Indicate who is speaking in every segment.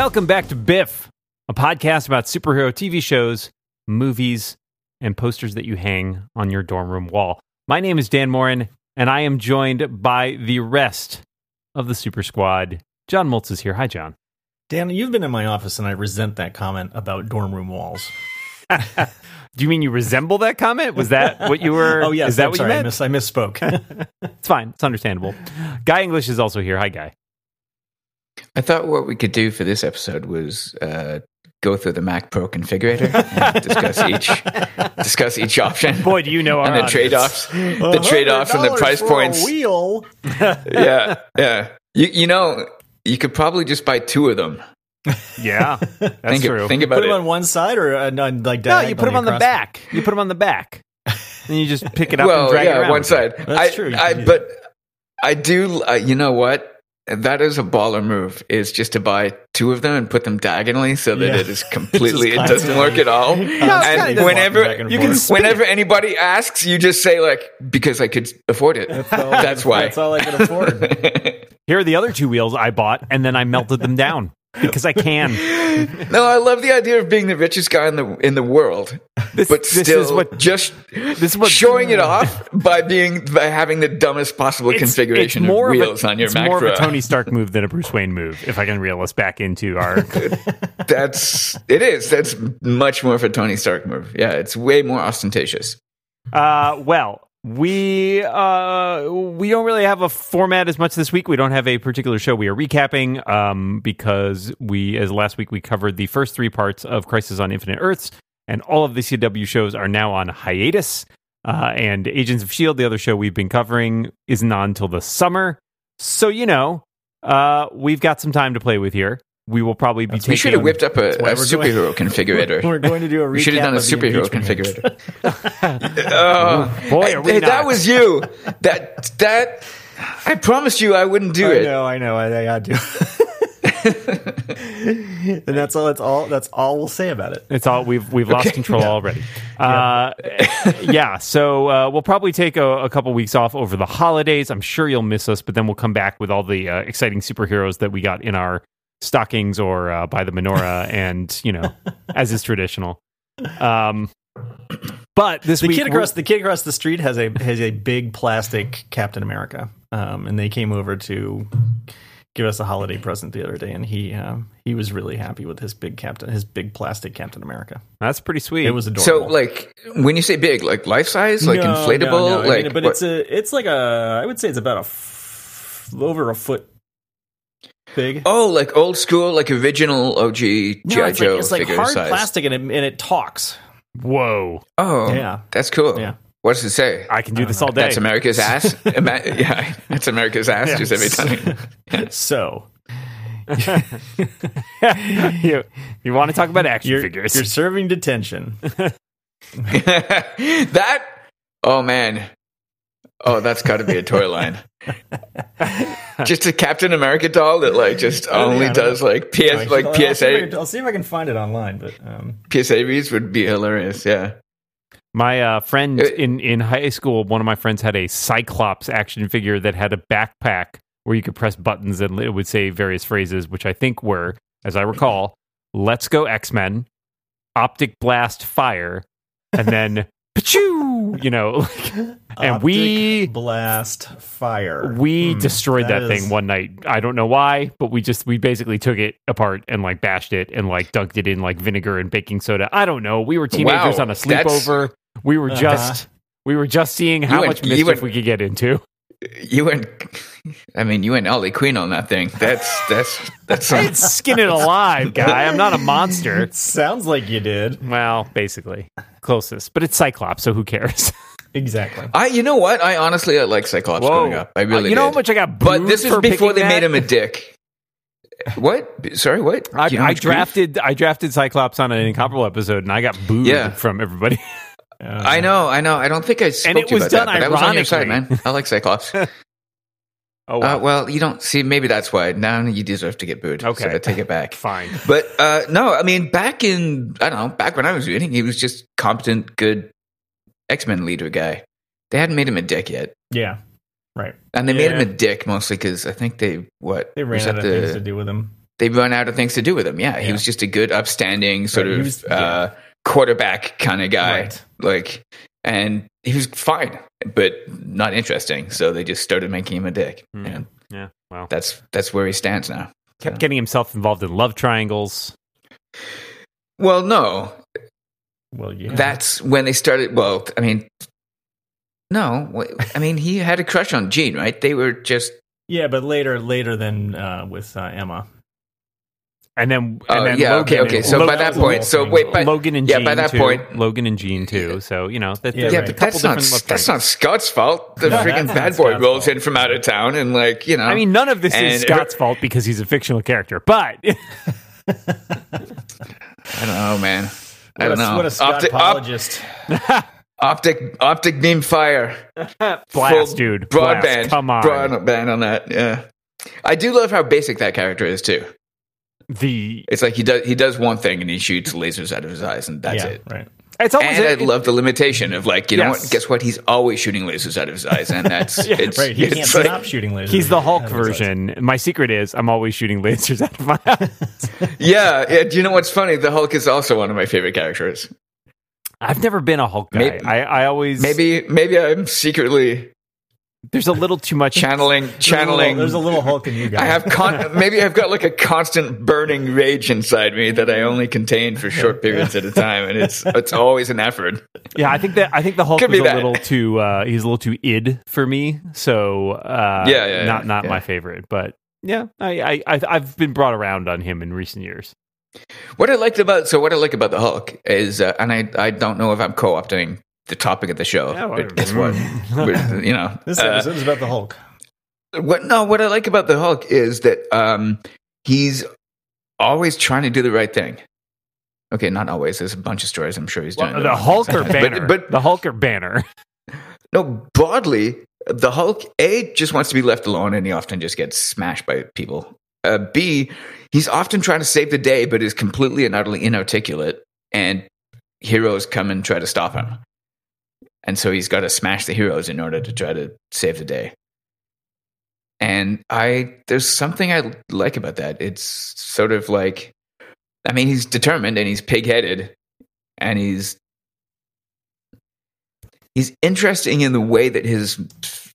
Speaker 1: Welcome back to Biff, a podcast about superhero TV shows, movies, and posters that you hang on your dorm room wall. My name is Dan Moren, and I am joined by the rest of the Super Squad. John Moltz is here. Hi, John.
Speaker 2: Dan, you've been in my office, and I resent that comment about dorm room walls.
Speaker 1: Do you mean you resemble that comment? Was that what you were?
Speaker 2: oh, yes.
Speaker 1: Is that
Speaker 2: I'm
Speaker 1: what
Speaker 2: sorry,
Speaker 1: you
Speaker 2: I, miss, I misspoke.
Speaker 1: It's fine. It's understandable. Guy English is also here. Hi, Guy.
Speaker 3: I thought what we could do for this episode was uh, go through the Mac Pro configurator and discuss each discuss each option
Speaker 1: Boy, do you know our
Speaker 3: and the
Speaker 1: audience.
Speaker 3: trade offs, the trade offs and the price
Speaker 2: $100 a
Speaker 3: points.
Speaker 2: wheel.
Speaker 3: Yeah, yeah. You you know you could probably just buy two of them.
Speaker 1: Yeah, that's
Speaker 3: think
Speaker 1: true.
Speaker 3: think
Speaker 2: Put
Speaker 3: about
Speaker 2: them on one side or uh, on, like
Speaker 1: no, you put them on the
Speaker 2: diagonally across?
Speaker 1: back. You put them on the back, and you just pick it up and
Speaker 3: well,
Speaker 1: drag it
Speaker 3: yeah,
Speaker 1: around.
Speaker 3: one side.
Speaker 2: That's
Speaker 3: I,
Speaker 2: true,
Speaker 3: I,
Speaker 2: do
Speaker 3: but I do. Uh, you know what? That is a baller move. Is just to buy two of them and put them diagonally so that
Speaker 2: Yeah.
Speaker 3: it is completely. It doesn't work at all.
Speaker 2: constantly
Speaker 3: and whenever
Speaker 2: and
Speaker 3: you can, whenever anybody asks, you just say like, "Because I could afford it."
Speaker 2: That's, all,
Speaker 3: That's why.
Speaker 2: That's all I can afford.
Speaker 1: Here are the other two wheels I bought, and then I melted them down because I can.
Speaker 3: no, I love the idea of being the richest guy in the in the world,
Speaker 1: This,
Speaker 3: but
Speaker 1: this
Speaker 3: still
Speaker 1: is what
Speaker 3: just
Speaker 1: this is what
Speaker 3: showing it off by being by having the dumbest possible
Speaker 1: it's,
Speaker 3: configuration
Speaker 1: it's more
Speaker 3: of
Speaker 1: of a-
Speaker 3: wheels on your
Speaker 1: it's
Speaker 3: Mac
Speaker 1: more of a Tony Stark move than a Bruce Wayne move. If I can reel us back into our
Speaker 3: That's it is. That's much more of a Tony Stark move. Yeah, it's way more ostentatious.
Speaker 1: Uh, well, we uh, we don't really have a format as much this week. We don't have a particular show we are recapping um, because we, as last week, we covered the first three parts of Crisis on Infinite Earths, and all of the CW shows are now on hiatus. Uh, and Agents of Shield, the other show we've been covering, isn't on until the summer. So you know, uh, we've got some time to play with here. We will probably be
Speaker 2: That's-
Speaker 3: We should have whipped up a, a
Speaker 2: why we're
Speaker 3: superhero configurator.
Speaker 2: We're going to do a recap.
Speaker 3: We should have done a superhero configurator. oh,
Speaker 1: Boy, are we
Speaker 3: hey,
Speaker 1: not.
Speaker 3: that was you. That that I promised you I wouldn't do
Speaker 2: I
Speaker 3: it.
Speaker 2: know, I know, I, I had to. and that's all. That's all. That's all we'll say about it.
Speaker 1: It's all we've we've lost
Speaker 3: Okay.
Speaker 1: control already. Uh, yeah, so uh, we'll probably take a, a couple weeks off over the holidays. I'm sure you'll miss us, but then we'll come back with all the uh, exciting superheroes that we got in our stockings or uh, by the menorah, and you know, as is traditional. Um, but this
Speaker 2: The
Speaker 1: week,
Speaker 2: kid across the kid across the street has a has a big plastic Captain America, um, and they came over to give us a holiday present the other day, and he um, he was really happy with his big Captain, his big plastic Captain America.
Speaker 1: that's pretty sweet.
Speaker 2: It was adorable.
Speaker 3: So like when you say big, like life size, like
Speaker 2: No,
Speaker 3: inflatable,
Speaker 2: no, no. I
Speaker 3: like
Speaker 2: mean, but
Speaker 3: what-
Speaker 2: it's a it's like a I would say it's about a f- over a foot big.
Speaker 3: oh, like old school, like original OG GI
Speaker 2: No, it's
Speaker 3: Joe
Speaker 2: like, it's like hard
Speaker 3: size.
Speaker 2: plastic and it, and it talks.
Speaker 1: whoa!
Speaker 3: Oh,
Speaker 2: Yeah.
Speaker 3: that's cool.
Speaker 2: Yeah.
Speaker 3: What does it say?
Speaker 1: I can do this all day.
Speaker 3: That's America's ass. Yeah, that's America's ass. Just every time.
Speaker 2: So
Speaker 1: you you want to talk about action
Speaker 2: you're,
Speaker 1: figures?
Speaker 2: you're serving detention.
Speaker 3: that. Oh man. Oh, that's got to be a toy line. just a Captain America doll that like just only
Speaker 2: think- I don't
Speaker 3: does like PS like
Speaker 2: I'll see
Speaker 3: PSA
Speaker 2: can- I'll see if I can find it online, but um,
Speaker 3: PSA reads would be hilarious. Yeah.
Speaker 1: My uh, friend
Speaker 3: Uh,
Speaker 1: in, in high school, one of my friends had a Cyclops action figure that had a backpack where you could press buttons and it would say various phrases, which I think were, as I recall, "Let's go X Men," "Optic Blast Fire," and then "Pachoo!" You know, like, and
Speaker 2: Optic
Speaker 1: we
Speaker 2: blast fire.
Speaker 1: we
Speaker 2: Hmm,
Speaker 1: destroyed that,
Speaker 2: that
Speaker 1: thing
Speaker 2: is-
Speaker 1: one night. I don't know why, but we just we basically took it apart and like bashed it and like dunked it in like vinegar and baking soda. I don't know. We were teenagers
Speaker 3: Wow,
Speaker 1: on a
Speaker 3: that's-
Speaker 1: sleepover. We were
Speaker 2: Uh-huh.
Speaker 1: just we were just seeing how
Speaker 3: went-
Speaker 1: much
Speaker 3: you
Speaker 1: mischief
Speaker 3: went-
Speaker 1: we could get into.
Speaker 3: You went. I mean, you went Ollie Queen on that thing. That's that's that's some,
Speaker 1: I'd skin it alive, guy. I'm not a monster.
Speaker 2: Sounds like you did.
Speaker 1: Well, basically closest, but it's Cyclops, so who cares?
Speaker 2: Exactly.
Speaker 3: I. You know what? I honestly I like Cyclops growing up. I really.
Speaker 1: Uh, you know how much I got,
Speaker 3: But this is before they
Speaker 1: picking
Speaker 3: made him a dick. What? Sorry, what?
Speaker 1: I,
Speaker 3: you know
Speaker 1: I
Speaker 3: much grief?
Speaker 1: drafted I drafted Cyclops on an incomparable episode, and I got booed
Speaker 3: Yeah.
Speaker 1: from everybody.
Speaker 2: Uh,
Speaker 3: I know, I know. I don't think I spoke
Speaker 1: it
Speaker 3: to you
Speaker 1: was
Speaker 3: about
Speaker 1: done
Speaker 3: that, but I was on your side, man. I like Cyclops. uh,
Speaker 1: Oh, wow.
Speaker 3: well, you don't see. Maybe that's why. Now you deserve to get booed.
Speaker 1: Okay.
Speaker 3: so I take it back.
Speaker 1: fine.
Speaker 3: But uh, no, I mean, back in I don't know, back when I was reading, he was just competent, good X Men leader guy. They hadn't made him a dick yet,
Speaker 2: Yeah. Right.
Speaker 3: and they made him a dick mostly because I think they what
Speaker 2: They ran out of things to do with him.
Speaker 3: they run out of things to do with him. Yeah, he was just a good, upstanding sort
Speaker 2: Right,
Speaker 3: of
Speaker 2: was-
Speaker 3: uh, quarterback kind of guy.
Speaker 2: Right.
Speaker 3: Like, and he was fine, but not interesting. So they just started making him a dick,
Speaker 1: Hmm.
Speaker 3: and
Speaker 1: Yeah. Well,
Speaker 3: that's that's where he stands now.
Speaker 1: kept
Speaker 3: So-
Speaker 1: getting himself involved in love triangles.
Speaker 3: Well, no,
Speaker 2: Well, yeah.
Speaker 3: that's when they started. Well, I mean, no, I mean he had a crush on Jean, right? They were just
Speaker 2: yeah, but later, later than uh, with uh, Emma.
Speaker 1: And then,
Speaker 3: Oh,
Speaker 1: and then
Speaker 3: yeah,
Speaker 1: Logan
Speaker 3: okay, okay.
Speaker 1: and-
Speaker 3: So
Speaker 1: Lo-
Speaker 3: by that point, so wait, but
Speaker 1: Logan and
Speaker 3: yeah,
Speaker 1: Jean
Speaker 3: by that
Speaker 1: too.
Speaker 3: point,
Speaker 1: Logan and Jean too. So you know, that,
Speaker 2: Yeah,
Speaker 3: yeah,
Speaker 2: right.
Speaker 3: but that's not that's not. Scott's fault. The
Speaker 2: No,
Speaker 3: freaking bad boy
Speaker 2: Scott's
Speaker 3: rolls
Speaker 2: fault.
Speaker 3: in from out of town, and like you know,
Speaker 1: I mean, none of this is Scott's fault because he's a fictional character. But
Speaker 3: I don't know, man. I don't
Speaker 2: a,
Speaker 3: know.
Speaker 2: What a
Speaker 3: Optic, op- optic, optic beam fire.
Speaker 1: blast,
Speaker 3: Full
Speaker 1: dude,
Speaker 3: Broadband.
Speaker 1: blast. Come on,
Speaker 3: Broadband on that. Yeah. I do love how basic that character is too.
Speaker 1: The
Speaker 3: It's like he does he does one thing and he shoots lasers out of his eyes and that's
Speaker 2: yeah,
Speaker 3: it.
Speaker 2: right.
Speaker 1: it's always,
Speaker 3: And I
Speaker 1: it-
Speaker 3: love the limitation of like, you know what? Guess what? He's always shooting lasers out of his eyes, and that's
Speaker 1: Yeah,
Speaker 3: it's,
Speaker 2: Right. He
Speaker 3: it's
Speaker 2: can't
Speaker 3: like-
Speaker 2: stop shooting lasers.
Speaker 1: He's the Hulk
Speaker 2: out eyes.
Speaker 1: version. My secret is I'm always shooting lasers out of my eyes.
Speaker 3: Yeah, yeah. Do you know what's funny? The Hulk is also one of my favorite characters.
Speaker 1: I've never been a Hulk guy.
Speaker 3: Maybe-
Speaker 1: I, I always
Speaker 3: Maybe, maybe I'm secretly
Speaker 1: there's a little too much.
Speaker 3: channeling,
Speaker 2: There's a
Speaker 3: channeling.
Speaker 2: little- There's a little Hulk in you guys.
Speaker 3: I have con- maybe I've got like a constant burning rage inside me that I only contain for short periods at a time, and it's it's always an effort.
Speaker 1: Yeah, I think that I think the Hulk
Speaker 3: is
Speaker 1: a
Speaker 3: that.
Speaker 1: little too. Uh, he's a little too id for me. So uh,
Speaker 3: Yeah, yeah,
Speaker 1: not
Speaker 3: yeah,
Speaker 1: not
Speaker 3: yeah.
Speaker 1: my favorite. But yeah, I, I I- I've been brought around on him in recent years.
Speaker 3: What I liked about so what I like about the Hulk is, uh, and I I don't know if I'm co-opting the topic of the show,
Speaker 1: Yeah,
Speaker 3: but guess what? you know,
Speaker 2: This
Speaker 3: uh,
Speaker 2: is about the Hulk.
Speaker 3: what no, what I like about the Hulk is that um, he's always trying to do the right thing. Okay, not always. There's a bunch of stories I'm sure he's doing.
Speaker 1: the Hulk or
Speaker 3: But-
Speaker 1: Banner?
Speaker 3: but-
Speaker 1: the Hulk or Banner?
Speaker 3: No, broadly, the Hulk A just wants to be left alone, and he often just gets smashed by people. Uh, B, he's often trying to save the day, but is completely and utterly inarticulate, and heroes come and try to stop him. And so he's got to smash the heroes in order to try to save the day. And I, there's something I like about that. It's sort of like, I mean, he's determined and he's pig-headed, and he's he's interesting in the way that his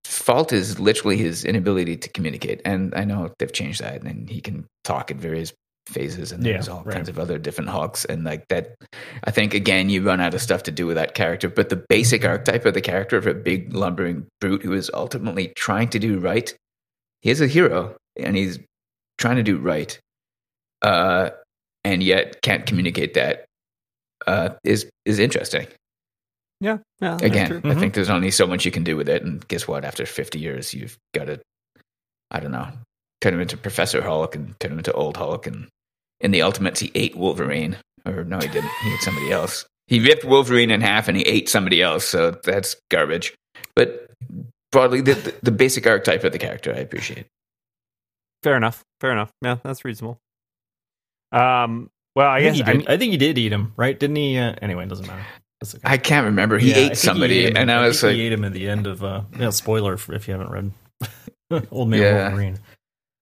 Speaker 3: fault is literally his inability to communicate. And I know they've changed that, and he can talk at various phases, and
Speaker 2: Yeah,
Speaker 3: there's all
Speaker 2: right.
Speaker 3: kinds of other different Hulks and like that. I think again, you run out of stuff to do with that character, but the basic archetype of the character of a big lumbering brute who is ultimately trying to do right. He is a hero, and he's trying to do right, uh, and yet can't communicate that. Uh, is is interesting
Speaker 1: Yeah, yeah.
Speaker 3: again,
Speaker 1: true.
Speaker 3: I
Speaker 2: Mhm.
Speaker 3: think there's only so much you can do with it. And guess what? After 50 years, you've got to, I don't know, turn him into Professor Hulk and turn him into Old Hulk. And in the Ultimates, he ate Wolverine. Or no, he didn't. He ate somebody else. He ripped Wolverine in half and he ate somebody else. So that's garbage. But broadly, the, the, the basic archetype of the character, I appreciate.
Speaker 1: Fair enough. Fair enough. Yeah, that's reasonable. Um. Well, I,
Speaker 2: I,
Speaker 1: guess
Speaker 2: think
Speaker 1: I
Speaker 2: he
Speaker 1: mean,
Speaker 2: did. I think he did eat him, right? Didn't he? Uh, anyway, it doesn't matter. Okay.
Speaker 3: I can't remember. He
Speaker 2: Yeah,
Speaker 3: ate somebody.
Speaker 2: ate
Speaker 3: and I was
Speaker 2: think
Speaker 3: like,
Speaker 2: he ate him at the end of. Uh, yeah, spoiler if you haven't read Old Man
Speaker 3: Yeah.
Speaker 2: Wolverine.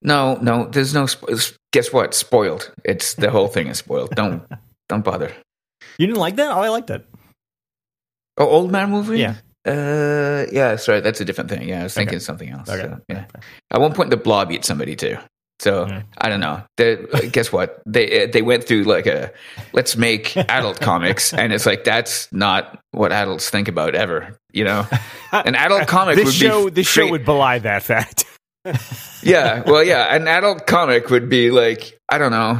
Speaker 3: No, no, there's no. Spo- guess what? Spoiled. It's the whole thing is spoiled. Don't, don't bother.
Speaker 2: You didn't like that? Oh, I liked it.
Speaker 3: Oh, Old Man movie.
Speaker 2: Yeah.
Speaker 3: Uh, yeah, sorry, that's a different thing. Yeah, I was thinking
Speaker 2: Okay.
Speaker 3: something else.
Speaker 2: Okay.
Speaker 3: So, yeah. At one point, the Blob eat somebody too. So. I don't know. They, guess what? They they went through like a let's make adult comics, and it's like that's not what adults think about ever. You know, an adult comic
Speaker 1: this
Speaker 3: would
Speaker 1: show
Speaker 3: be
Speaker 1: this show would belie that fact.
Speaker 3: Yeah, well, yeah, an adult comic would be like I don't know.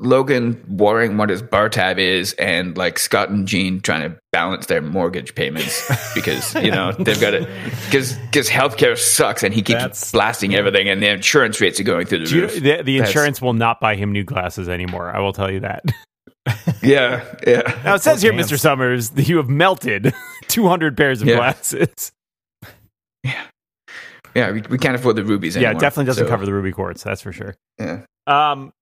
Speaker 3: Logan worrying what his bar tab is, and like Scott and Jean trying to balance their mortgage payments because you know they've got to because because healthcare sucks, and he keeps
Speaker 2: That's-
Speaker 3: blasting everything, and the insurance rates are going through the
Speaker 1: Do you-
Speaker 3: roof.
Speaker 1: the, the
Speaker 3: That's-
Speaker 1: insurance will not buy him new glasses anymore. I will tell you that.
Speaker 3: yeah, yeah.
Speaker 1: Now it says here,
Speaker 2: damn.
Speaker 1: Mr. Summers, that you have melted 200 pairs of
Speaker 3: Yeah.
Speaker 1: glasses.
Speaker 3: Yeah, we, we can't afford the rubies
Speaker 1: Yeah,
Speaker 3: anymore.
Speaker 1: it definitely doesn't
Speaker 3: so,
Speaker 1: cover the ruby quartz. That's for sure.
Speaker 3: Yeah.
Speaker 1: Um,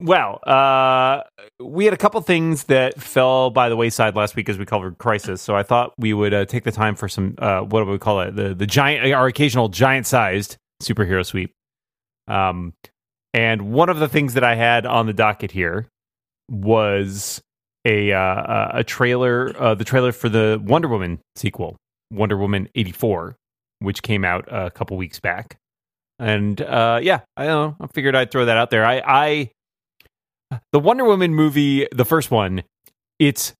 Speaker 1: well, uh, we had a couple things that fell by the wayside last week as we covered Crisis. So I thought we would uh, take the time for some uh, what do we call it? The the giant, our occasional giant sized superhero sweep. Um, And one of the things that I had on the docket here was a uh, a trailer, uh, the trailer for the Wonder Woman sequel, Wonder Woman eighty four, which came out a couple weeks back. And uh, yeah, I don't know. I figured I'd throw that out there. I, I the Wonder Woman movie, the first one, it's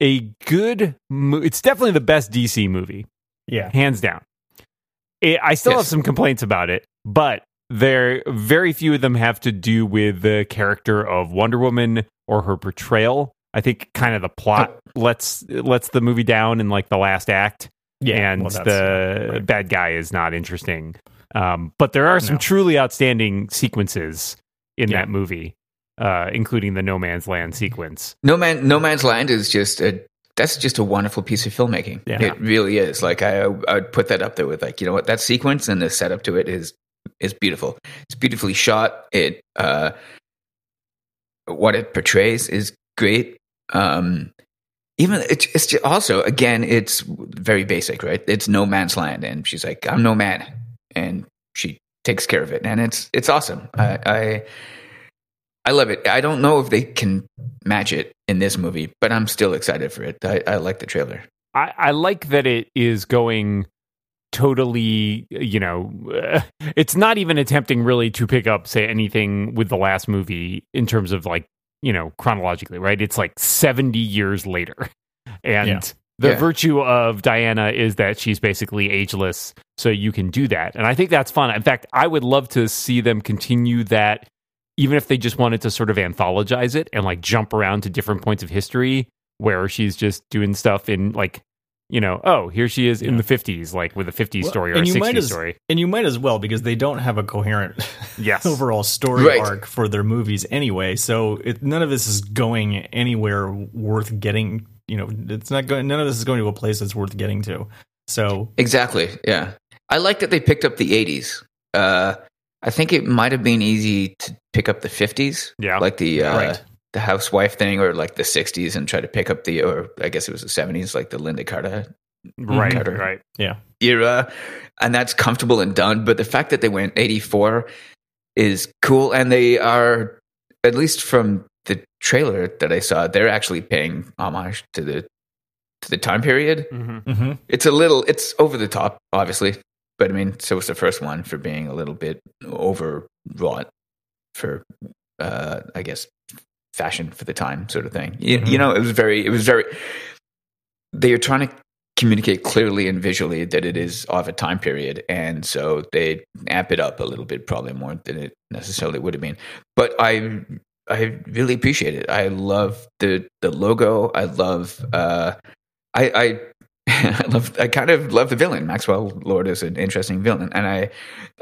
Speaker 1: a good. Mo- it's definitely the best DC movie,
Speaker 2: Yeah.
Speaker 1: hands down. It, I still
Speaker 3: Yes.
Speaker 1: have some complaints about it, but there very few of them have to do with the character of Wonder Woman or her portrayal. I think kind of the plot lets lets the movie down in like the last act
Speaker 2: Yeah.
Speaker 1: and
Speaker 2: well,
Speaker 1: the
Speaker 2: right.
Speaker 1: bad guy is not interesting. Um, but there are some
Speaker 2: No.
Speaker 1: truly outstanding sequences in
Speaker 2: Yeah.
Speaker 1: that movie, uh, including the No Man's Land sequence.
Speaker 3: No man, No Man's Land is just a that's just a wonderful piece of filmmaking.
Speaker 2: Yeah.
Speaker 3: It really is. Like I, I would put that up there with like you know what that sequence and the setup to it is is beautiful. It's beautifully shot. It uh, what it portrays is great. Um, even it's, it's just also again it's very basic, right? It's no man's land, and she's like, "I'm no man," and she takes care of it, and it's it's awesome. I, I I love it. I don't know if they can match it in this movie, but I'm still excited for it. I, I like the trailer.
Speaker 1: I, I like that it is going totally, you know, it's not even attempting really to pick up, say, anything with the last movie in terms of like, you know, chronologically, right? It's like 70 years later. And
Speaker 2: Yeah.
Speaker 1: the
Speaker 3: Yeah.
Speaker 1: virtue of Diana is that she's basically ageless, so you can do that. And I think that's fun. In fact, I would love to see them continue that, even if they just wanted to sort of anthologize it and like jump around to different points of history where she's just doing stuff in like, you know, oh, here she is in the 50s, like with a 50s
Speaker 2: Well,
Speaker 1: story or a
Speaker 2: and you
Speaker 1: 60s
Speaker 2: as-
Speaker 1: story.
Speaker 2: And you might as well because they don't have a coherent
Speaker 1: Yes.
Speaker 2: overall story
Speaker 3: Right.
Speaker 2: arc for their movies anyway. So it, none of this is going anywhere worth getting. You know, it's not going. None of this is going to a place that's worth getting to. So
Speaker 3: Exactly. Yeah. I like that they picked up the 80s. Uh, I think it might have been easy to pick up the 50s,
Speaker 1: Yeah.
Speaker 3: like the uh,
Speaker 2: Right.
Speaker 3: The housewife thing, or like the 60s, and try to pick up the, or I guess it was the 70s, like the Lynda Carter
Speaker 1: right,
Speaker 3: Carter.
Speaker 1: right.
Speaker 2: yeah,
Speaker 3: era, and that's comfortable and done. But the fact that they went 84 is cool, and they are, at least from the trailer that I saw, they're actually paying homage to the to the time period.
Speaker 1: hmm
Speaker 2: hmm
Speaker 3: It's a little, it's over the top, obviously, but I mean, so was the first one for being a little bit overwrought for, uh, I guess, fashion for the time, sort of thing. You,
Speaker 2: Mhm.
Speaker 3: you know, it was very, it was very. They are trying to communicate clearly and visually that it is of a time period, and so they amp it up a little bit, probably more than it necessarily would have been. But I, I really appreciate it. I love the the logo. I love. Uh, I, I I love I kind of love the villain. Maxwell Lord is an interesting villain. And I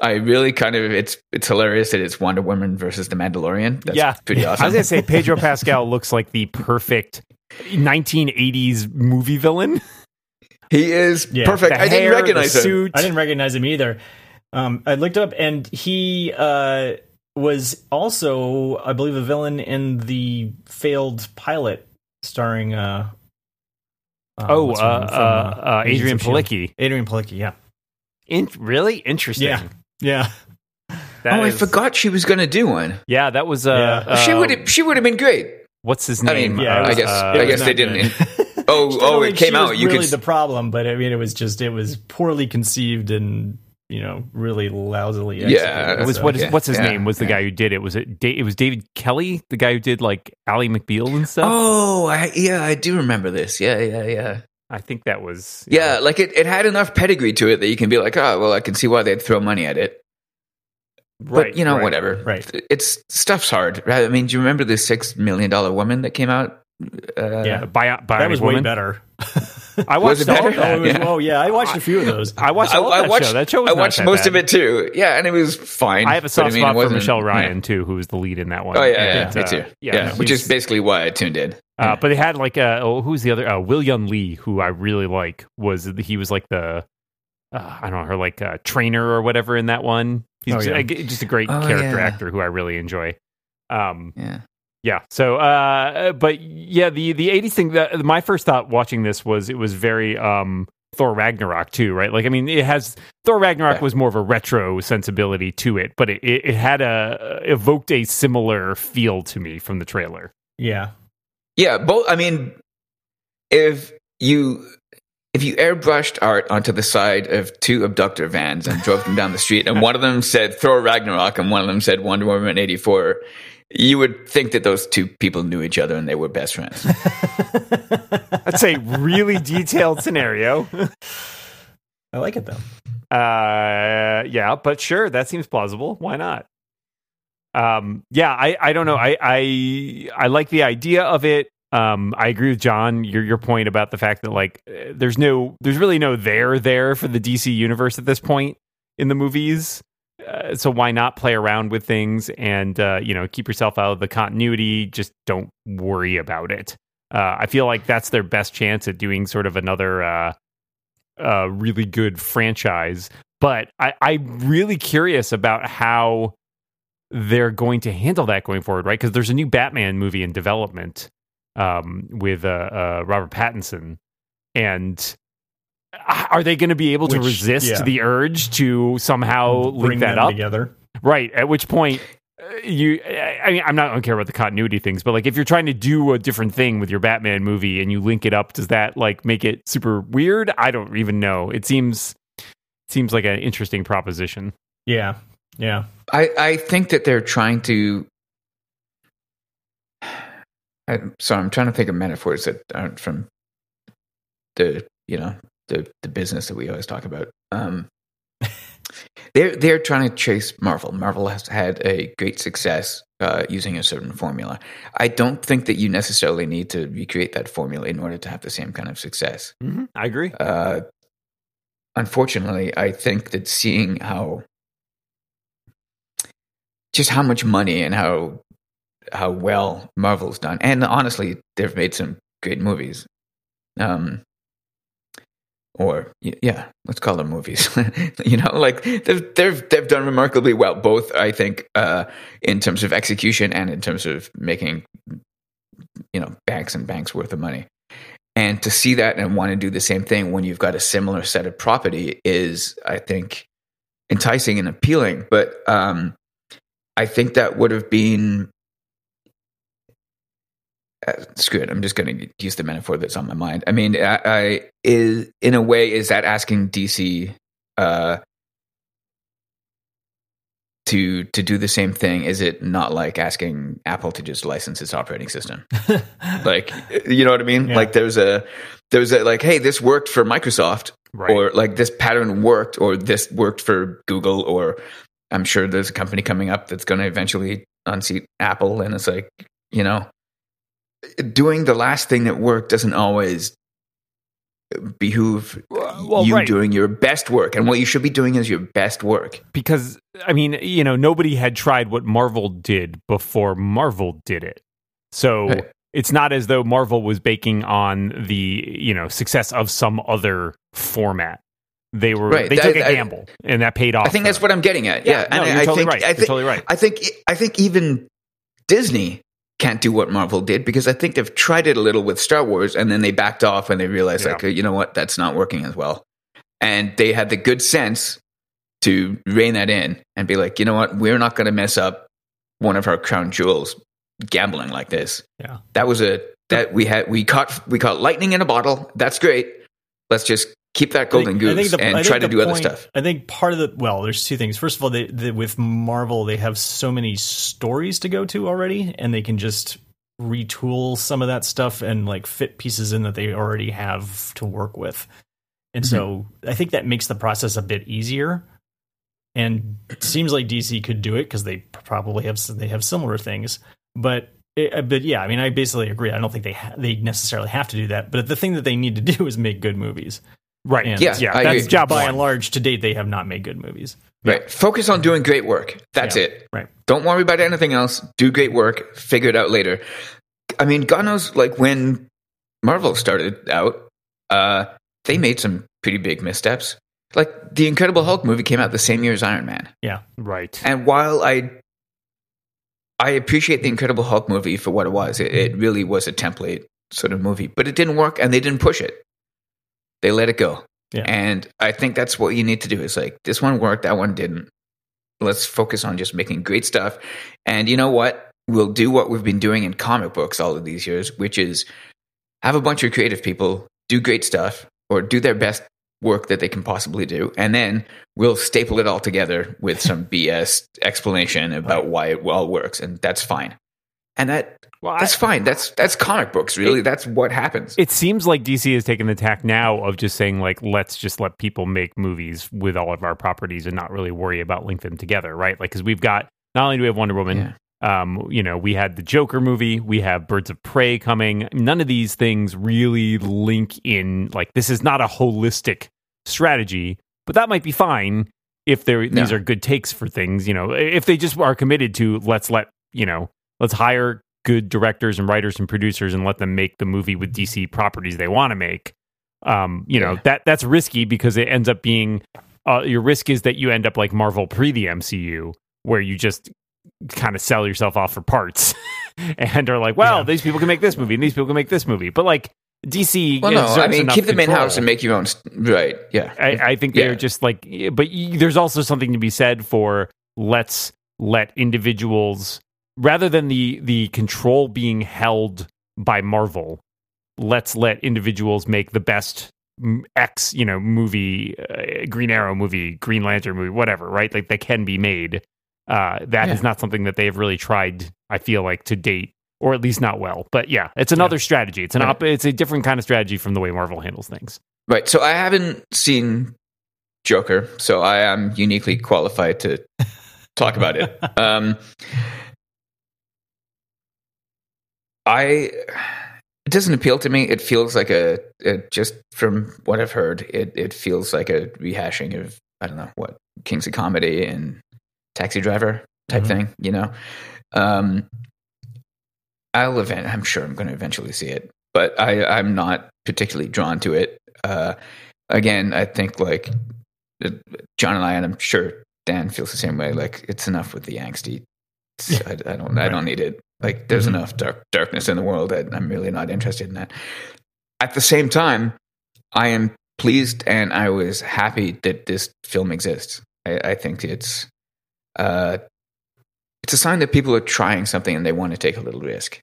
Speaker 3: I really kind of it's it's hilarious that it's Wonder Woman versus the Mandalorian. That's
Speaker 1: Yeah.
Speaker 3: pretty
Speaker 1: I
Speaker 3: awesome.
Speaker 1: was going to say Pedro Pascal looks like the perfect 1980s movie villain.
Speaker 3: he is
Speaker 2: Yeah,
Speaker 3: perfect.
Speaker 1: The
Speaker 3: I didn't recognize
Speaker 1: the
Speaker 3: him.
Speaker 1: suit.
Speaker 2: I didn't recognize him either. Um, I looked up, and he uh, was also, I believe, a villain in the failed pilot starring. Uh, uh,
Speaker 1: Oh, uh,
Speaker 2: name
Speaker 1: uh,
Speaker 2: from,
Speaker 1: uh, Adrianne
Speaker 2: of
Speaker 1: Palicki.
Speaker 2: Adrianne Palicki, yeah,
Speaker 1: In- really interesting.
Speaker 2: Yeah. yeah.
Speaker 1: That
Speaker 3: oh, I forgot she was going to do one.
Speaker 1: Yeah, that was. Uh,
Speaker 2: Yeah.
Speaker 1: uh,
Speaker 3: she would have she would have been great.
Speaker 1: What's his
Speaker 3: I
Speaker 1: name?
Speaker 3: mean,
Speaker 2: Yeah, it
Speaker 1: Uh,
Speaker 3: I guess
Speaker 1: uh,
Speaker 3: I guess they didn't. Oh, oh, it came
Speaker 2: she was
Speaker 3: out. You
Speaker 2: really
Speaker 3: could
Speaker 2: the problem, but I mean, it was just it was poorly conceived and you know really lousily.
Speaker 3: Yeah,
Speaker 1: It was
Speaker 2: so-
Speaker 1: what is
Speaker 3: yeah,
Speaker 1: what's his
Speaker 3: yeah,
Speaker 1: name? Was the
Speaker 3: yeah.
Speaker 1: guy who did it? Was it? Da- it was David Kelley, the guy who did like Ally McBeal and stuff.
Speaker 3: Oh, I, yeah, I do remember this. Yeah, yeah, yeah.
Speaker 1: I think that was.
Speaker 3: Yeah, like it, it had enough pedigree to it that you can be like, oh, well, I can see why they'd throw money at it.
Speaker 1: right.
Speaker 3: but you know,
Speaker 1: right.
Speaker 3: whatever.
Speaker 2: Right.
Speaker 3: It's stuff's hard. Right? I mean, do you remember the six million dollar woman that came out? Uh,
Speaker 2: Yeah.
Speaker 1: Bi- Bionic
Speaker 2: that was
Speaker 1: Woman.
Speaker 2: way better.
Speaker 1: I
Speaker 3: Was
Speaker 1: watched
Speaker 3: it
Speaker 1: all of
Speaker 3: better?
Speaker 1: that.
Speaker 2: oh, it was,
Speaker 3: Yeah.
Speaker 2: oh yeah, I watched a few of those.
Speaker 1: I watched all of
Speaker 3: I
Speaker 1: that
Speaker 3: watched.
Speaker 1: show. That show was
Speaker 3: I watched most
Speaker 1: bad.
Speaker 3: of it too. Yeah, and it was fine.
Speaker 1: I have a soft
Speaker 3: mean, it
Speaker 1: spot for
Speaker 3: wasn't-
Speaker 1: Michelle
Speaker 3: yeah.
Speaker 1: Ryan too, who was the lead in that one.
Speaker 3: Oh yeah, yeah,
Speaker 1: And,
Speaker 3: me
Speaker 1: uh,
Speaker 3: too.
Speaker 1: yeah,
Speaker 3: Yeah, which is basically why I tuned in.
Speaker 1: Uh, but they had like uh, oh, who's the other? Uh, Will Yun Lee, who I really like, was he was like the uh, I don't know her like uh, trainer or whatever in that one. He's
Speaker 2: Oh,
Speaker 1: just,
Speaker 2: yeah.
Speaker 1: I just a great
Speaker 3: Oh,
Speaker 1: character
Speaker 3: yeah.
Speaker 1: actor who I really enjoy. Um,
Speaker 3: yeah.
Speaker 1: Yeah. So, uh, but yeah, the the '80s thing. That my first thought watching this was it was very um Thor Ragnarok too, right? Like, I mean, it has Thor Ragnarok
Speaker 3: Right.
Speaker 1: was more of a retro sensibility to it, but it, it, it had a evoked a similar feel to me from the trailer.
Speaker 2: Yeah.
Speaker 3: Yeah, both. I mean, if you if you airbrushed art onto the side of two abductor vans and drove them down the street, and one of them said Thor Ragnarok and one of them said Wonder Woman eighty four, you would think that those two people knew each other and they were best friends.
Speaker 1: That's a really detailed scenario.
Speaker 2: I like it though.
Speaker 1: Uh, yeah, but sure, that seems plausible. Why not? Um, yeah, I, I don't know. I, I, I like the idea of it. Um, I agree with John. Your your point about the fact that like uh, there's no, there's really no there there for the DC universe at this point in the movies. Uh, so why not play around with things and uh, you know keep yourself out of the continuity? Just don't worry about it. Uh, I feel like that's their best chance at doing sort of another uh, uh, really good franchise. But I, I'm really curious about how they're going to handle that going forward, right? Because there's a new Batman movie in development um, with Robert Pattinson, and are they going to be able to resist
Speaker 2: yeah.
Speaker 1: the urge to somehow link that
Speaker 2: them
Speaker 1: up?
Speaker 2: together.
Speaker 1: Right. At which point, uh, you, I I mean, I'm not, I don't care about the continuity things, but like if you're trying to do a different thing with your Batman movie and you link it up, does that like make it super weird? I don't even know. It seems, seems like an interesting proposition.
Speaker 2: Yeah. Yeah.
Speaker 3: I, I think that they're trying to. I'm sorry, I'm trying to think of metaphors that aren't from the you know the the business that we always talk about. Um, they're they're trying to chase Marvel. Marvel has had a great success uh, using a certain formula. I don't think that you necessarily need to recreate that formula in order to have the same kind of success.
Speaker 1: Mm-hmm. I agree.
Speaker 3: Uh, unfortunately, I think that seeing how just how much money and how how well Marvel's done, and honestly, they've made some great movies. Um, or yeah, let's call them movies. you know, like they've they've they've done remarkably well, both I think uh, in terms of execution and in terms of making you know banks and banks worth of money. And to see that and want to do the same thing when you've got a similar set of property is, I think, enticing and appealing. But um, I think that would have been. Uh, screw it. I'm just going to use the metaphor that's on my mind. I mean, I, I is in a way is that asking DC uh, to to do the same thing? Is it not like asking Apple to just license its operating system? like, you know what I mean?
Speaker 2: Yeah.
Speaker 3: Like, there's a there's a like, hey, this worked for Microsoft,
Speaker 1: Right.
Speaker 3: or like this pattern worked, or this worked for Google, or I'm sure there's a company coming up that's going to eventually unseat Apple, and it's like, you know, doing the last thing that worked doesn't always behoove
Speaker 1: well,
Speaker 3: you
Speaker 1: right.
Speaker 3: doing your best work, and what you should be doing is your best work.
Speaker 1: because I mean, you know, nobody had tried what Marvel did before Marvel did it. So
Speaker 3: Right.
Speaker 1: it's not as though Marvel was baking on the, you know, success of some other format. They were
Speaker 3: Right.
Speaker 1: they took a
Speaker 3: I-
Speaker 1: gamble and that paid off.
Speaker 3: I think that's
Speaker 1: them.
Speaker 3: what I'm getting at.
Speaker 1: Yeah,
Speaker 3: Yeah,
Speaker 1: no,
Speaker 3: and
Speaker 1: you're
Speaker 3: I, I
Speaker 1: totally
Speaker 3: think
Speaker 1: right.
Speaker 3: I
Speaker 1: You're
Speaker 3: think
Speaker 1: totally right.
Speaker 3: I think I think even Disney can't do what Marvel did because I think they've tried it a little with Star Wars and then they backed off and they realized
Speaker 1: Yeah.
Speaker 3: like you know what that's not working as well, and they had the good sense to rein that in and be like you know what we're not going to mess up one of our crown jewels gambling like this.
Speaker 2: Yeah.
Speaker 3: That was a that we had we caught we caught lightning in a bottle. That's great. Let's just keep that golden
Speaker 2: think-
Speaker 3: goose
Speaker 2: the-
Speaker 3: and try to do other stuff.
Speaker 2: I think part of the well, there's two things. First of all, they, they, with Marvel, they have so many stories to go to already, and they can just retool some of that stuff and like fit pieces in that they already have to work with. And so mm-hmm. I think that makes the process a bit easier. And it seems like DC could do it because they probably have they have similar things. But it, but yeah, I mean, I basically agree. I don't think they ha- they necessarily have to do that. But the thing that they need to do is make good movies.
Speaker 1: Right.
Speaker 2: And
Speaker 3: Yeah,
Speaker 1: yeah,
Speaker 3: I
Speaker 1: that's
Speaker 3: agree.
Speaker 1: job
Speaker 2: by and large, to date, they have not made good movies.
Speaker 3: Right. Focus on doing great work. That's
Speaker 2: Yeah.
Speaker 3: it.
Speaker 2: Right.
Speaker 3: Don't worry about anything else. Do great work. Figure it out later. I mean, God knows, like when Marvel started out, uh, they made some pretty big missteps. Like the Incredible Hulk movie came out the same year as Iron Man.
Speaker 2: Yeah.
Speaker 1: Right.
Speaker 3: And while I I appreciate the Incredible Hulk movie for what it was, it, it really was a template sort of movie, but it didn't work and they didn't push it. They let it go.
Speaker 2: Yeah.
Speaker 3: And I think that's what you need to do is like this one worked, that one didn't. Let's focus on just making great stuff. And you know what? We'll do what we've been doing in comic books all of these years, which is have a bunch of creative people do great stuff or do their best work that they can possibly do. And then we'll staple it all together with some BS explanation about why it all works. And that's fine. And that
Speaker 1: Well,
Speaker 3: that's fine. That's that's comic books, really. that's what happens.
Speaker 1: it seems like DC has taken the tack now of just saying like let's just let people make movies with all of our properties and not really worry about linking them together, right? Like because we've got not only do we have Wonder Woman, um, you know, we had the Joker movie, we have Birds of Prey coming. None of these things really link in. Like this is not a holistic strategy, but that might be fine if they're these are good takes for things. You know, if they just are committed to let's let you know let's hire good directors and writers and producers and let them make the movie with DC properties they want to make. Um, you know
Speaker 3: Yeah.
Speaker 1: that that's risky because it ends up being uh, your risk is that you end up like Marvel pre the MCU, where you just kind of sell yourself off for parts and are like, well,
Speaker 2: Yeah.
Speaker 1: these people can make this movie and these people can make this movie, but like DC,
Speaker 3: Well, no, I mean,
Speaker 1: enough
Speaker 3: keep them in house and make your own. St- right? Yeah.
Speaker 1: I, I think they're
Speaker 3: Yeah.
Speaker 1: just like, but y- there's also something to be said for let's let individuals rather than the the control being held by Marvel. Let's let individuals make the best X, you know, movie, uh, Green Arrow movie, Green Lantern movie, whatever, right? Like they can be made. Uh, that is
Speaker 3: Yeah.
Speaker 1: not something that they have really tried. I feel like to date, or at least not well. But yeah, it's another strategy. It's an op- it's a different kind of strategy from the way Marvel handles things.
Speaker 3: Right. So I haven't seen Joker, so I am uniquely qualified to talk about it. Um, I it doesn't appeal to me. It feels like a it just from what I've heard, it it feels like a rehashing of I don't know what Kings of Comedy and Taxi Driver type
Speaker 2: Mhm.
Speaker 3: thing. You know, um, I'll event. I'm sure I'm going to eventually see it, but I I'm not particularly drawn to it. Uh, again, I think like John and I, and I'm sure Dan feels the same way. Like it's enough with the angsty. I, I don't. I don't need it. Like there's
Speaker 2: Mhm.
Speaker 3: enough dark, darkness in the world that I'm really not interested in that. At the same time, I am pleased and I was happy that this film exists. I, I think it's uh, it's a sign that people are trying something and they want to take a little risk,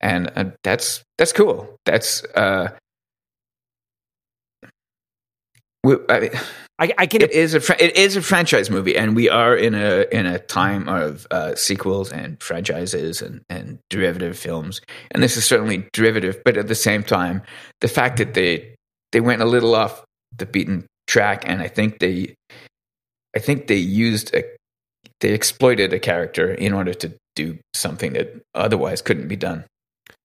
Speaker 3: and uh, that's that's cool. That's uh, we, I,
Speaker 1: I, I can
Speaker 3: it is a it is a franchise movie, and we are in a in a time of uh, sequels and franchises and and derivative films, and this is certainly derivative. But at the same time, the fact that they they went a little off the beaten track, and I think they I think they used a they exploited a character in order to do something that otherwise couldn't be done.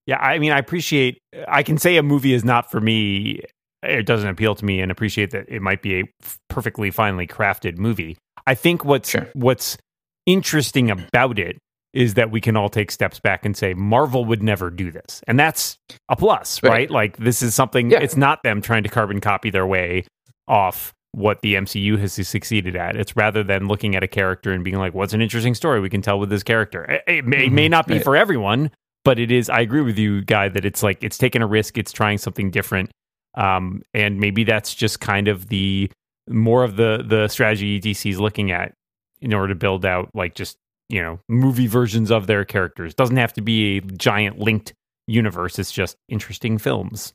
Speaker 1: Yeah, I mean, I appreciate. I can say a movie is not for me. It doesn't appeal to me, and appreciate that it might be a perfectly finely crafted movie. I think what's
Speaker 3: Sure.
Speaker 1: what's interesting about it is that we can all take steps back and say Marvel would never do this, and that's a plus, right?
Speaker 3: Right.
Speaker 1: Like this is something.
Speaker 3: Yeah.
Speaker 1: It's not them trying to carbon copy their way off what the MCU has succeeded at. It's rather than looking at a character and being like, "What's an interesting story we can tell with this character?" It, it may, it may mm-hmm. not be
Speaker 3: Right.
Speaker 1: for everyone, but it is. I agree with you, guy, that it's like it's taking a risk. It's trying something different, um, and maybe that's just kind of the more of the the strategy DC is looking at in order to build out like just you know movie versions of their characters. Doesn't have to be a giant linked universe. It's just interesting films.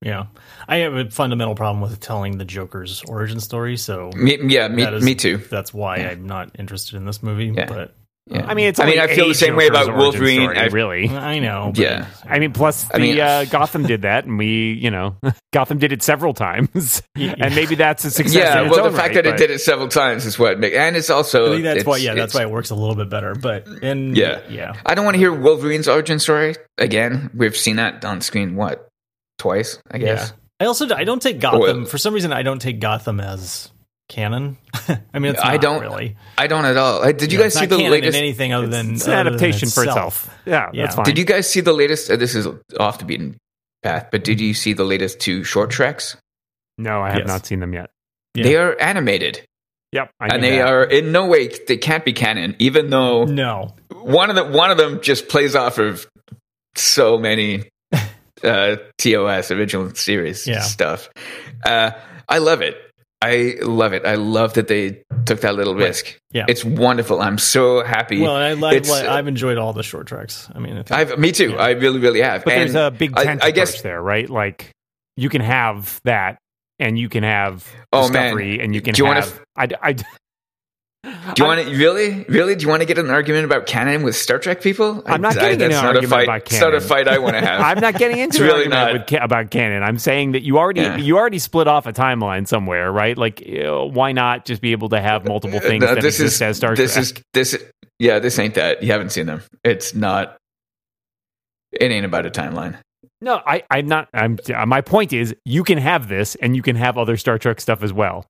Speaker 2: Yeah, I have a fundamental problem with telling the Joker's origin story. So
Speaker 3: Me, yeah, me,
Speaker 2: that is-
Speaker 3: me too.
Speaker 2: That's why
Speaker 3: Yeah.
Speaker 2: I'm not interested in this movie.
Speaker 3: Yeah.
Speaker 2: But
Speaker 3: Yeah.
Speaker 1: I mean, it's.
Speaker 3: I mean, I feel the same way about Wolverine.
Speaker 1: story,
Speaker 3: I've-
Speaker 1: really.
Speaker 2: I know. but-
Speaker 3: Yeah.
Speaker 1: I mean, plus the
Speaker 3: I mean-
Speaker 1: uh, Gotham did that, and we, you know, Gotham did it several times, and maybe that's a success.
Speaker 3: yeah,
Speaker 1: in its
Speaker 3: well, the
Speaker 1: own
Speaker 3: fact
Speaker 1: right,
Speaker 3: that it did it several times is what makes, and it's also
Speaker 2: I think that's why. Yeah, that's why it works a little bit better. But and
Speaker 3: Yeah.
Speaker 2: yeah,
Speaker 3: I don't want to hear Wolverine's origin story again. We've seen that on screen what twice, I guess.
Speaker 2: Yeah. I also I don't take Gotham
Speaker 3: Well-
Speaker 2: for some reason. I don't take Gotham as canon. I mean, it's
Speaker 3: I don't-
Speaker 2: really.
Speaker 3: I don't at all. Did you
Speaker 2: Yeah,
Speaker 3: guys
Speaker 2: it's
Speaker 3: see
Speaker 2: not
Speaker 3: the
Speaker 2: canon
Speaker 3: latest?
Speaker 2: in anything other than
Speaker 1: it's an
Speaker 2: other than
Speaker 1: adaptation for itself. Yeah,
Speaker 2: Yeah.
Speaker 1: that's fine.
Speaker 3: Did you guys see the latest? Uh, this is off the beaten path, but did you see the latest two short treks?
Speaker 1: no, I have
Speaker 2: Yes.
Speaker 1: not seen them yet.
Speaker 2: Yeah.
Speaker 3: They are animated,
Speaker 1: Yep, I
Speaker 3: and they
Speaker 1: that.
Speaker 3: are in no way they can't be canon. Even though
Speaker 2: No,
Speaker 3: one of them one of them just plays off of so many uh, TOS original series
Speaker 2: Yeah.
Speaker 3: stuff. Uh, I love it. I love it. I love that they took that little risk.
Speaker 2: Yeah.
Speaker 3: it's wonderful. I'm so happy.
Speaker 2: Well, I, like
Speaker 3: It's, uh,
Speaker 2: I've enjoyed all the short treks. I mean, I think,
Speaker 3: I've, me too. I really, really have.
Speaker 1: But there's a big
Speaker 3: I-
Speaker 1: tent
Speaker 3: I,
Speaker 1: approach
Speaker 3: guess.
Speaker 1: there, right? Like you can have that, and you can have
Speaker 3: Oh, man.
Speaker 1: discovery, and you can
Speaker 3: Do you wanna
Speaker 1: have. I, I,
Speaker 3: Do you want to really, really? Do you want to get an argument about canon with Star Trek people?
Speaker 1: I'm not
Speaker 3: I-
Speaker 1: getting in
Speaker 3: that's
Speaker 1: an argument
Speaker 3: a fight.
Speaker 1: about
Speaker 3: It's not a fight I want to have.
Speaker 1: I'm not getting into
Speaker 3: really
Speaker 1: argument
Speaker 3: not.
Speaker 1: with about canon. I'm saying that you already
Speaker 3: Yeah.
Speaker 1: you already split off a timeline somewhere, right? Like, you know, why not just be able to have multiple things
Speaker 3: No,
Speaker 1: that
Speaker 3: this
Speaker 1: exist
Speaker 3: is
Speaker 1: as Star
Speaker 3: this
Speaker 1: Trek?
Speaker 3: is this. Yeah, this ain't that. You haven't seen them. It's not. It ain't about a timeline.
Speaker 1: no, I, I'm not. I'm. My point is, you can have this, and you can have other Star Trek stuff as well.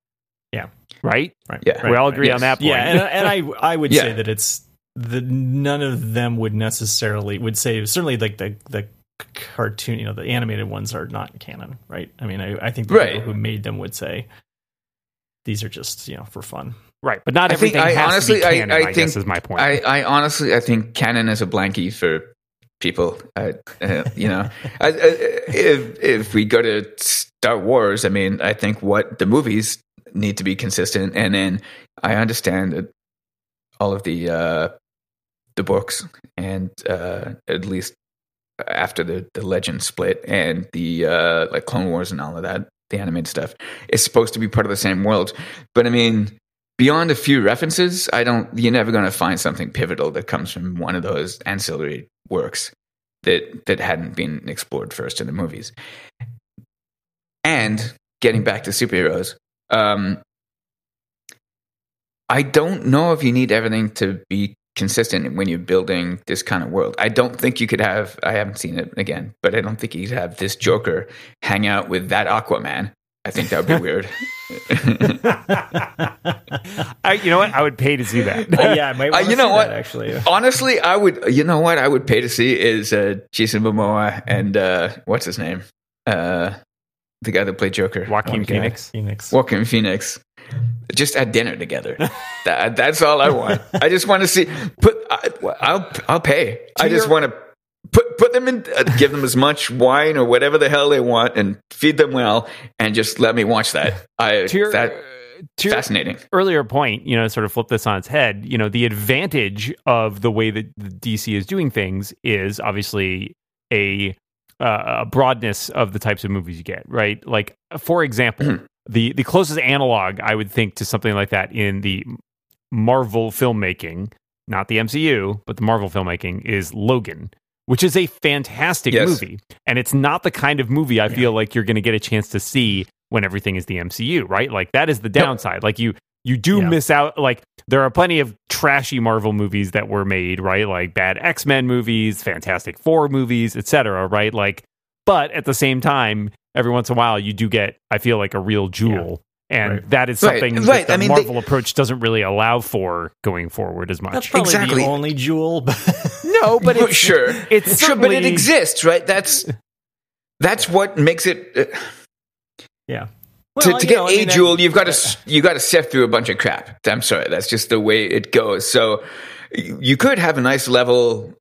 Speaker 2: Yeah.
Speaker 1: Right.
Speaker 2: right,
Speaker 3: Yeah.
Speaker 1: we all agree
Speaker 3: Yes.
Speaker 1: on that point.
Speaker 2: Yeah, and, and I I would
Speaker 3: Yeah.
Speaker 2: say that it's the none of them would necessarily would say certainly like the the cartoon you know the animated ones are not canon, right? I mean, I, I think the
Speaker 3: Right.
Speaker 2: people who made them would say these are just you know for fun.
Speaker 1: right. But not
Speaker 3: I think-
Speaker 1: everything
Speaker 3: I honestly-
Speaker 1: to be
Speaker 3: I- I
Speaker 1: I,
Speaker 3: think
Speaker 1: guess is my point.
Speaker 3: I, I honestly, I think canon is a blankie for people. I, uh, you know, I, I, if if we go to Star Wars, I mean, I think what the movies need to be consistent, and then I understand that all of the uh, the books, and uh, at least after the the Legend split and the uh, like Clone Wars and all of that, the animated stuff is supposed to be part of the same world. But I mean, beyond a few references, I don't. You're never going to find something pivotal that comes from one of those ancillary works that that hadn't been explored first in the movies. And getting back to superheroes, um, I don't know if you need everything to be consistent when you're building this kind of world. I don't think you could have. I haven't seen it again, but I don't think you could have this Joker hang out with that Aquaman. I think that would be weird.
Speaker 1: I, you know what? I would pay to see that.
Speaker 2: yeah, I might
Speaker 3: Uh,
Speaker 2: wanna
Speaker 3: you know
Speaker 2: see
Speaker 3: what?
Speaker 2: that, actually.
Speaker 3: Honestly, I would. You know what? I would pay to see is uh, Jason Momoa and uh, what's his name, uh, the guy that played Joker,
Speaker 1: Joaquin
Speaker 3: One.
Speaker 1: Phoenix.
Speaker 2: Phoenix.
Speaker 3: Joaquin Phoenix, just at dinner together. that, that's all I want. I just want to see. Put. I, I'll. I'll pay. I just
Speaker 1: your-
Speaker 3: want to put put them in. Uh, give them as much wine or whatever the hell they want, and feed them well, and just let me watch that. I
Speaker 1: to your,
Speaker 3: that
Speaker 1: to your
Speaker 3: fascinating.
Speaker 1: earlier point, you know, sort of flip this on its head. You know, the advantage of the way that the DC is doing things is obviously a, uh, a broadness of the types of movies you get, right? Like, for example,
Speaker 3: Mhm.
Speaker 1: the the closest analog I would think to something like that in the Marvel filmmaking, not the MCU, but the Marvel filmmaking, is Logan. Which is a fantastic
Speaker 3: Yes.
Speaker 1: movie. And it's not the kind of movie I feel like you're going to get a chance to see when everything is the MCU, right? Like that is the downside. Like you you do
Speaker 2: Yeah.
Speaker 1: miss out like there are plenty of trashy Marvel movies that were made, right? Like bad X-Men movies, Fantastic Four movies, etc., right? Like but at the same time, every once in a while you do get I feel like a real jewel. And
Speaker 2: Right.
Speaker 1: that is something
Speaker 3: right.
Speaker 1: that the
Speaker 3: I mean, they-
Speaker 1: Marvel approach doesn't really allow for going forward as much.
Speaker 2: That's probably
Speaker 3: Exactly.
Speaker 2: the only jewel. But
Speaker 1: no, but it's
Speaker 3: sure,
Speaker 1: it's
Speaker 3: sure, but it exists, right? That's that's what makes it. Uh,
Speaker 2: yeah.
Speaker 3: To,
Speaker 2: Well,
Speaker 3: to get
Speaker 2: know, I
Speaker 3: a
Speaker 2: mean,
Speaker 3: jewel, you've got to you got to sift through a bunch of crap. I'm sorry, that's just the way it goes. So you you could have a nice level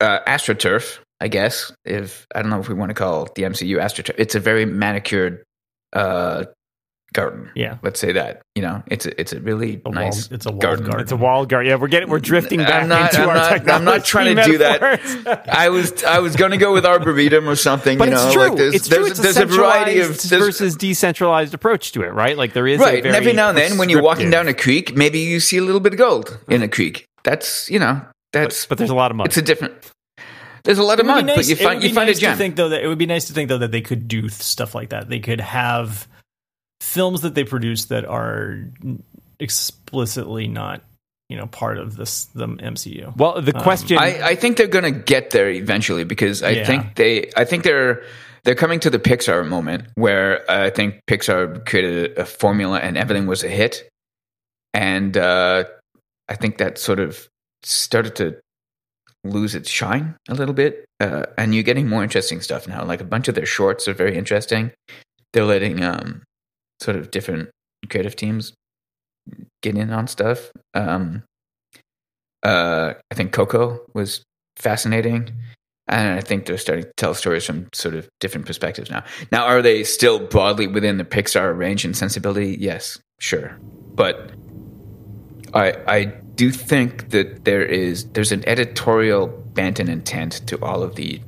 Speaker 3: uh, astroturf, I guess. If I don't know if we want to call the MCU astroturf, it's a very manicured uh, garden.
Speaker 2: Yeah.
Speaker 3: Let's say that. You know, it's a, it's a really
Speaker 2: A
Speaker 3: nice.
Speaker 2: wall, it's a walled
Speaker 3: garden.
Speaker 2: garden.
Speaker 1: It's a wall garden. Yeah, we're getting we're drifting
Speaker 3: I'm
Speaker 1: back
Speaker 3: not-
Speaker 1: into
Speaker 3: I'm
Speaker 1: our
Speaker 3: not- I'm not trying to do that. I was I was going to go with arboretum or something.
Speaker 1: but
Speaker 3: you know,
Speaker 1: it's true.
Speaker 3: like there's
Speaker 1: it's true.
Speaker 3: there's,
Speaker 1: It's a
Speaker 3: there's a variety of
Speaker 1: versus decentralized approach to it, right? Like there is a
Speaker 3: right. And every now and then, when you're walking down a creek, maybe you see a little bit of gold in a creek. That's you know that's
Speaker 1: but there's a lot of money.
Speaker 3: it's a different. There's a lot of
Speaker 2: money, be
Speaker 3: mud, but
Speaker 2: nice-
Speaker 3: you
Speaker 2: it
Speaker 3: find
Speaker 2: would
Speaker 3: you
Speaker 2: be
Speaker 3: find
Speaker 2: nice
Speaker 3: a
Speaker 2: to
Speaker 3: gem.
Speaker 2: think though that it would be nice to think though that they could do stuff like that. They could have films that they produce that are explicitly not you know part of this the MCU.
Speaker 1: well, the
Speaker 2: Um,
Speaker 1: question
Speaker 3: I, I think they're going to get there eventually because I
Speaker 2: Yeah.
Speaker 3: think they I think they're they're coming to the Pixar moment where I think Pixar created a formula and everything was a hit, and uh, I think that sort of started to lose its shine a little bit. Uh, and you're getting more interesting stuff now. Like a bunch of their shorts are very interesting. They're letting um, sort of different creative teams get in on stuff. Um, uh, I think Coco was fascinating. And I think they're starting to tell stories from sort of different perspectives now. Now, are they still broadly within the Pixar range and sensibility? Yes, sure. But I I do think that there is there's an editorial bent and intent to all of the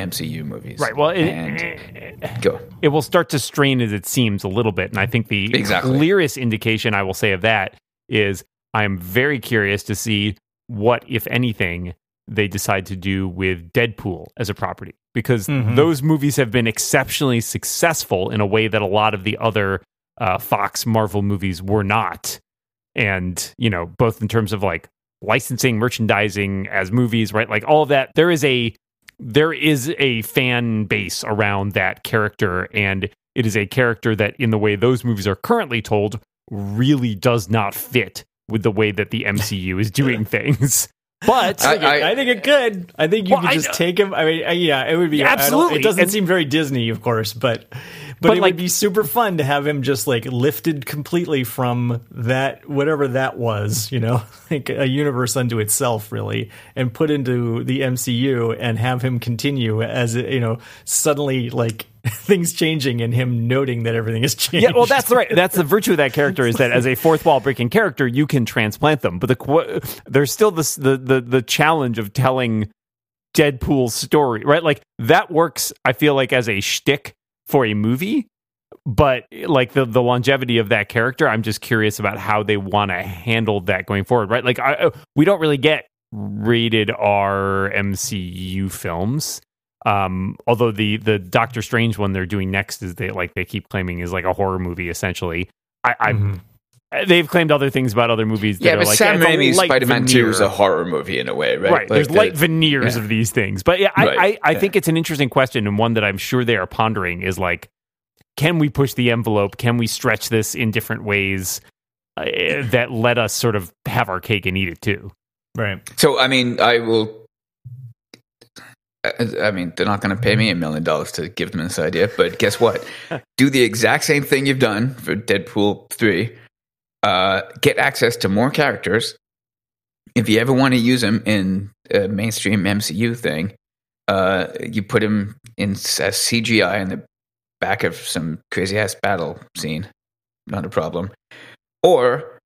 Speaker 3: MCU movies.
Speaker 1: Right. Well, it,
Speaker 3: and go.
Speaker 1: It will start to strain as it seems a little bit, and I think the
Speaker 3: exactly.
Speaker 1: clearest indication I will say of that is I am very curious to see what, if anything, they decide to do with Deadpool as a property because mm-hmm. those movies have been exceptionally successful in a way that a lot of the other uh, Fox Marvel movies were not. And, you know, both in terms of like licensing, merchandising as movies, right? Like all of that, there is a there is a fan base around that character and it is a character that in the way those movies are currently told really does not fit with the way that the MCU is doing things. But
Speaker 2: I, I, I, think it could. I think you well, could just take him. I mean, yeah, it would be
Speaker 1: absolutely.
Speaker 2: It doesn't and, seem very Disney, of course, but but, but it like, would be super fun to have him just like lifted completely from that whatever that was, you know, like a universe unto itself, really, and put into the MCU and have him continue as you know suddenly like things changing and him noting that everything has changed.
Speaker 1: Yeah, well, that's right. That's the virtue of that character is that as a fourth wall breaking character, you can transplant them. But the there's still this the the the challenge of telling Deadpool's story, right? Like that works. I feel like as a shtick for a movie, but like the the longevity of that character, I'm just curious about how they want to handle that going forward, right? Like I, we don't really get rated R MCU films um, although the the Doctor Strange one they're doing next is they like they keep claiming is like a horror movie essentially. I, I mm-hmm. they've claimed other things about other movies. That
Speaker 3: yeah,
Speaker 1: but
Speaker 3: like, Sam Raimi's Spider Man Two is a horror movie in a way, right?
Speaker 1: Right. Like There's the, light veneers yeah. of these things, but yeah, I right. I, I yeah. think it's an interesting question and one that I'm sure they are pondering is like, can we push the envelope? Can we stretch this in different ways uh, that let us sort of have our cake and eat it too?
Speaker 2: Right.
Speaker 3: So I mean, I will I mean, they're not going to pay me a million dollars to give them this idea, but guess what? Do the exact same thing you've done for Deadpool 3. Uh, get access to more characters. If you ever want to use them in a mainstream MCU thing, uh, you put him in as CGI in the back of some crazy ass battle scene. Not a problem. Or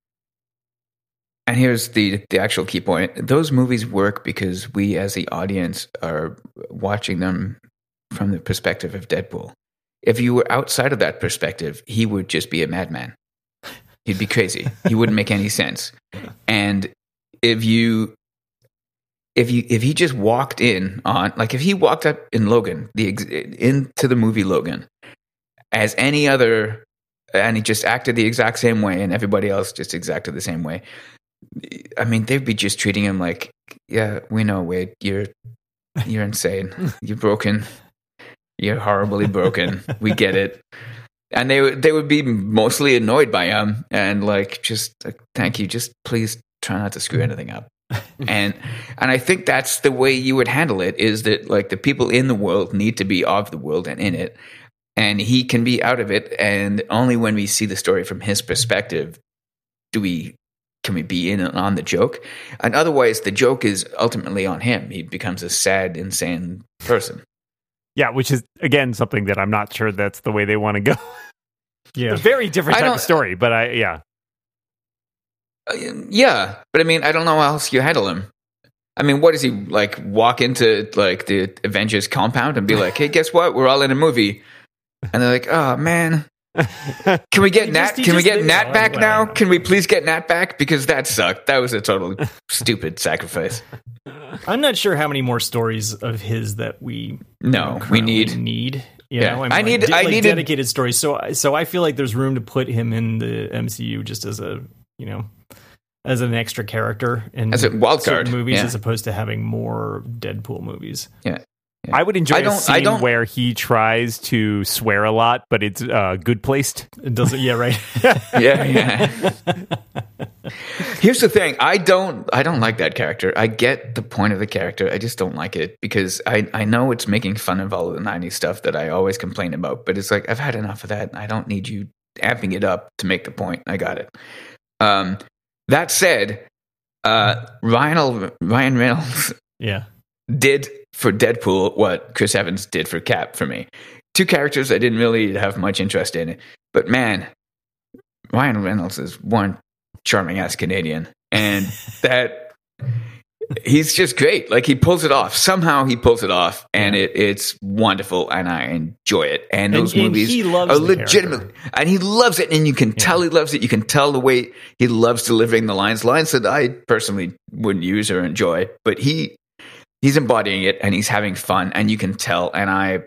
Speaker 3: and here's the the actual key point: those movies work because we, as the audience, are watching them from the perspective of Deadpool. If you were outside of that perspective, he would just be a madman. He'd be crazy. he wouldn't make any sense. And if you if you if he just walked in on like if he walked up in Logan the into the movie Logan as any other and he just acted the exact same way and everybody else just exacted the same way I mean, they'd be just treating him like, yeah, we know, Wade, you're you're insane, you're broken, you're horribly broken. we get it, and they they would be mostly annoyed by him and like just like, thank you, just please try not to screw anything up. and and I think that's the way you would handle it is that like the people in the world need to be of the world and in it. And he can be out of it. And only when we see the story from his perspective do we can we be in on the joke? And otherwise, the joke is ultimately on him. He becomes a sad, insane person.
Speaker 1: Yeah, which is again something that I'm not sure that's the way they want to go. Yeah, a very different type of story, but I yeah,
Speaker 3: uh, yeah, but I mean, I don't know how else you handle him. I mean, what does he like? Walk into like the Avengers compound and be like, "Hey, guess what? We're all in a movie," and they're like, "Oh man." Can we get Nat? Just, can we get Nat back oh, now? Can we please get Nat back because that sucked. That was a total stupid sacrifice.
Speaker 2: I'm not sure how many more stories of his that we
Speaker 3: no we need
Speaker 2: need.
Speaker 3: You yeah, know, I, mean, need like, I need
Speaker 2: dedicated stories. So so I feel like there's room to put him in the MCU just as a you know as an extra character in
Speaker 3: as a wild card
Speaker 2: movies
Speaker 3: yeah.
Speaker 2: as opposed to having more Deadpool movies.
Speaker 3: Yeah.
Speaker 1: I would enjoy I don't, a scene I don't, where he tries to swear a lot, but it's uh, good placed.
Speaker 2: It doesn't. Yeah, right.
Speaker 3: yeah, yeah. Here's the thing: I don't, I don't like that character. I get the point of the character. I just don't like it because I, I know it's making fun of all of the '90s stuff that I always complain about. But it's like I've had enough of that. I don't need you amping it up to make the point. I got it. Um, that said, uh, Ryan Ryan Reynolds,
Speaker 2: yeah,
Speaker 3: did for Deadpool what Chris Evans did for Cap for me. Two characters I didn't really have much interest in, but man, Ryan Reynolds is one charming ass Canadian, and that he's just great. Like he pulls it off. Somehow he pulls it off, and it, it's wonderful, and I enjoy it. And those
Speaker 2: And- and
Speaker 3: movies
Speaker 2: he loves
Speaker 3: are
Speaker 2: the
Speaker 3: legitimate,
Speaker 2: character.
Speaker 3: and he loves it, and you can tell he loves it. You can tell the way he loves delivering the lines, lines that I personally wouldn't use or enjoy, but he he's embodying it, and he's having fun, and you can tell. And I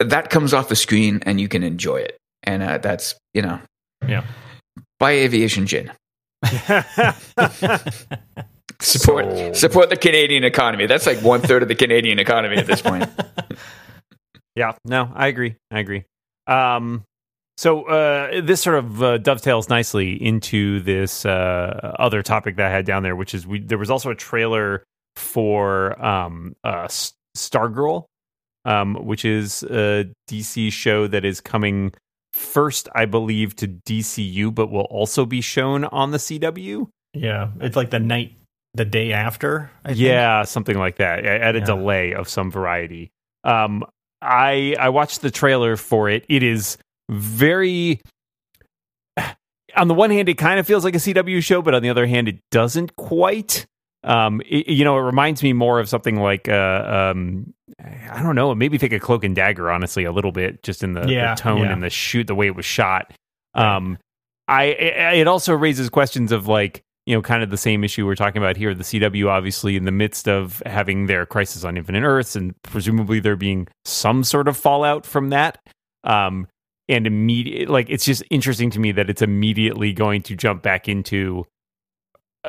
Speaker 3: that comes off the screen, and you can enjoy it, and uh, that's you know,
Speaker 2: Yeah.
Speaker 3: buy aviation gin. Support
Speaker 1: So-
Speaker 3: support the Canadian economy. That's like one third of the Canadian economy at this point.
Speaker 1: Yeah, no, I agree. I agree. Um, so uh, this sort of uh, dovetails nicely into this uh, other topic that I had down there, which is we there was also a trailer for um, uh, Stargirl, um, which is a DC show that is coming first, I believe, to DCU, but will also be shown on the CW.
Speaker 2: yeah, it's like the night, the day after. I think.
Speaker 1: Yeah, something like that at a
Speaker 2: Yeah.
Speaker 1: delay of some variety. Um, I I watched the trailer for it. It is very. On the one hand, it kind of feels like a CW show, but on the other hand, it doesn't quite. Um, it- you know, it reminds me more of something like, uh, um, I don't know, maybe think a Cloak and Dagger, honestly, a little bit, just in the,
Speaker 2: Yeah,
Speaker 1: the tone
Speaker 2: yeah.
Speaker 1: and the shoot, the way it was shot. Um, I it also raises questions of like you know kind of the same issue we're talking about here. The CW obviously in the midst of having their Crisis on Infinite Earths and presumably there being some sort of fallout from that. Um, and immediate like it's just interesting to me that it's immediately going to jump back into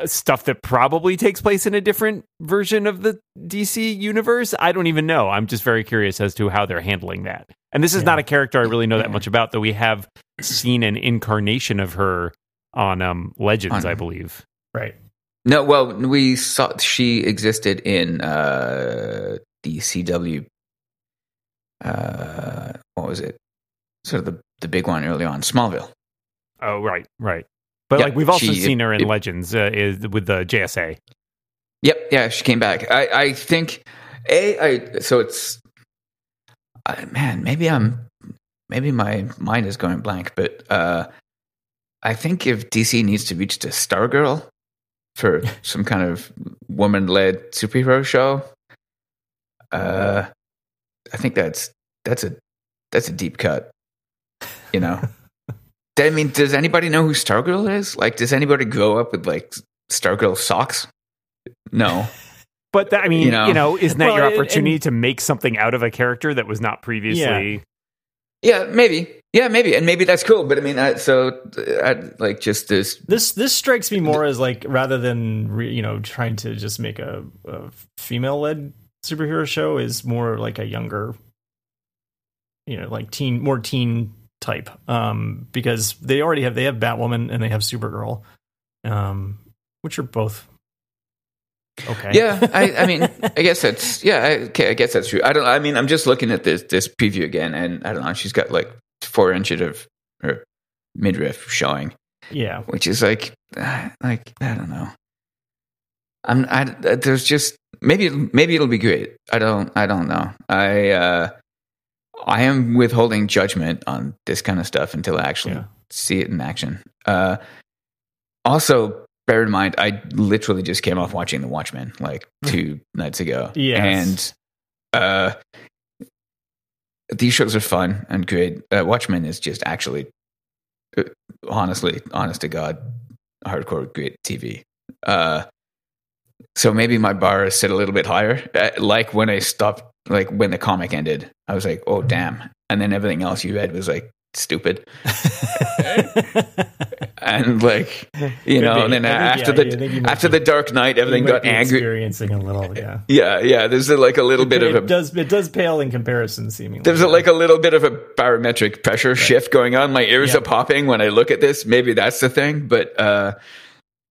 Speaker 1: stuff that probably takes place in a different version of the DC universe. I don't even know. I'm just very curious as to how they're handling that. And this is
Speaker 2: Yeah.
Speaker 1: not a character I really know that much about, though we have seen an incarnation of her on um, Legends,
Speaker 3: On-
Speaker 1: I believe.
Speaker 2: Right.
Speaker 3: No, well, we saw she existed in uh, the CW. Uh, what was it? Sort of the the big one early on, Smallville.
Speaker 1: Oh, right, right. But
Speaker 3: Yeah,
Speaker 1: like we've also
Speaker 3: she-
Speaker 1: seen her in
Speaker 3: it-
Speaker 1: Legends uh, is with the JSA.
Speaker 3: Yep, yeah, she came back. I I think a I so it's I, man maybe I'm maybe my mind is going blank, but uh, I think if DC needs to reach to Stargirl for some kind of woman led superhero show, uh, I think that's that's a that's a deep cut. You know, I mean, does anybody know who Stargirl is? Like, does anybody grow up with like Stargirl socks? No.
Speaker 1: But that, I mean, you
Speaker 3: You
Speaker 1: know,
Speaker 3: know.
Speaker 1: isn't that
Speaker 2: Well,
Speaker 1: your opportunity
Speaker 2: and-
Speaker 1: to make something out of a character that was not previously?
Speaker 3: Yeah, maybe. Yeah, maybe, and maybe that's cool. But I mean, I, so uh, I, like just this.
Speaker 2: This this strikes me more as like rather than re, you know trying to just make a, a female led superhero show is more like a younger, you know, like teen more teen type. Um, because they already have they have Batwoman and they have Supergirl, um, which are both okay.
Speaker 3: Yeah, I, I mean, I guess that's yeah. I, okay, I guess that's true. I don't. I mean, I'm just looking at this this preview again, and I don't know. She's got like four inches of her midriff showing,
Speaker 2: yeah.
Speaker 3: which is like, uh, like I don't know. I'm. I there's just maybe maybe it'll be great. I don't. I don't know. I. uh I am withholding judgment on this kind of stuff until I actually
Speaker 2: Yeah.
Speaker 3: see it in action. Uh, also, bear in mind, I literally just came off watching The Watchmen like two nights ago.
Speaker 2: Yes.
Speaker 3: And uh, these shows are fun and great. Uh, Watchmen is just actually, uh, honestly, honest to God, hardcore great TV. Uh, so maybe my bar is set a little bit higher. Uh, like when I stopped, like when the comic ended, I was like, oh, damn. And then everything else you read was like stupid. and like you know, and then
Speaker 2: I
Speaker 3: after
Speaker 2: yeah, think
Speaker 3: the after
Speaker 2: be-
Speaker 3: the Dark Knight, everything got angry.
Speaker 2: Experiencing a little, yeah.
Speaker 3: Yeah, yeah. There's a, like a little bit
Speaker 2: it
Speaker 3: of a
Speaker 2: does it does pale in comparison, seemingly.
Speaker 3: there's a, like a little bit of a barometric pressure shift going on. My ears
Speaker 2: Yeah.
Speaker 3: are popping when I look at this. Maybe that's the thing, but uh,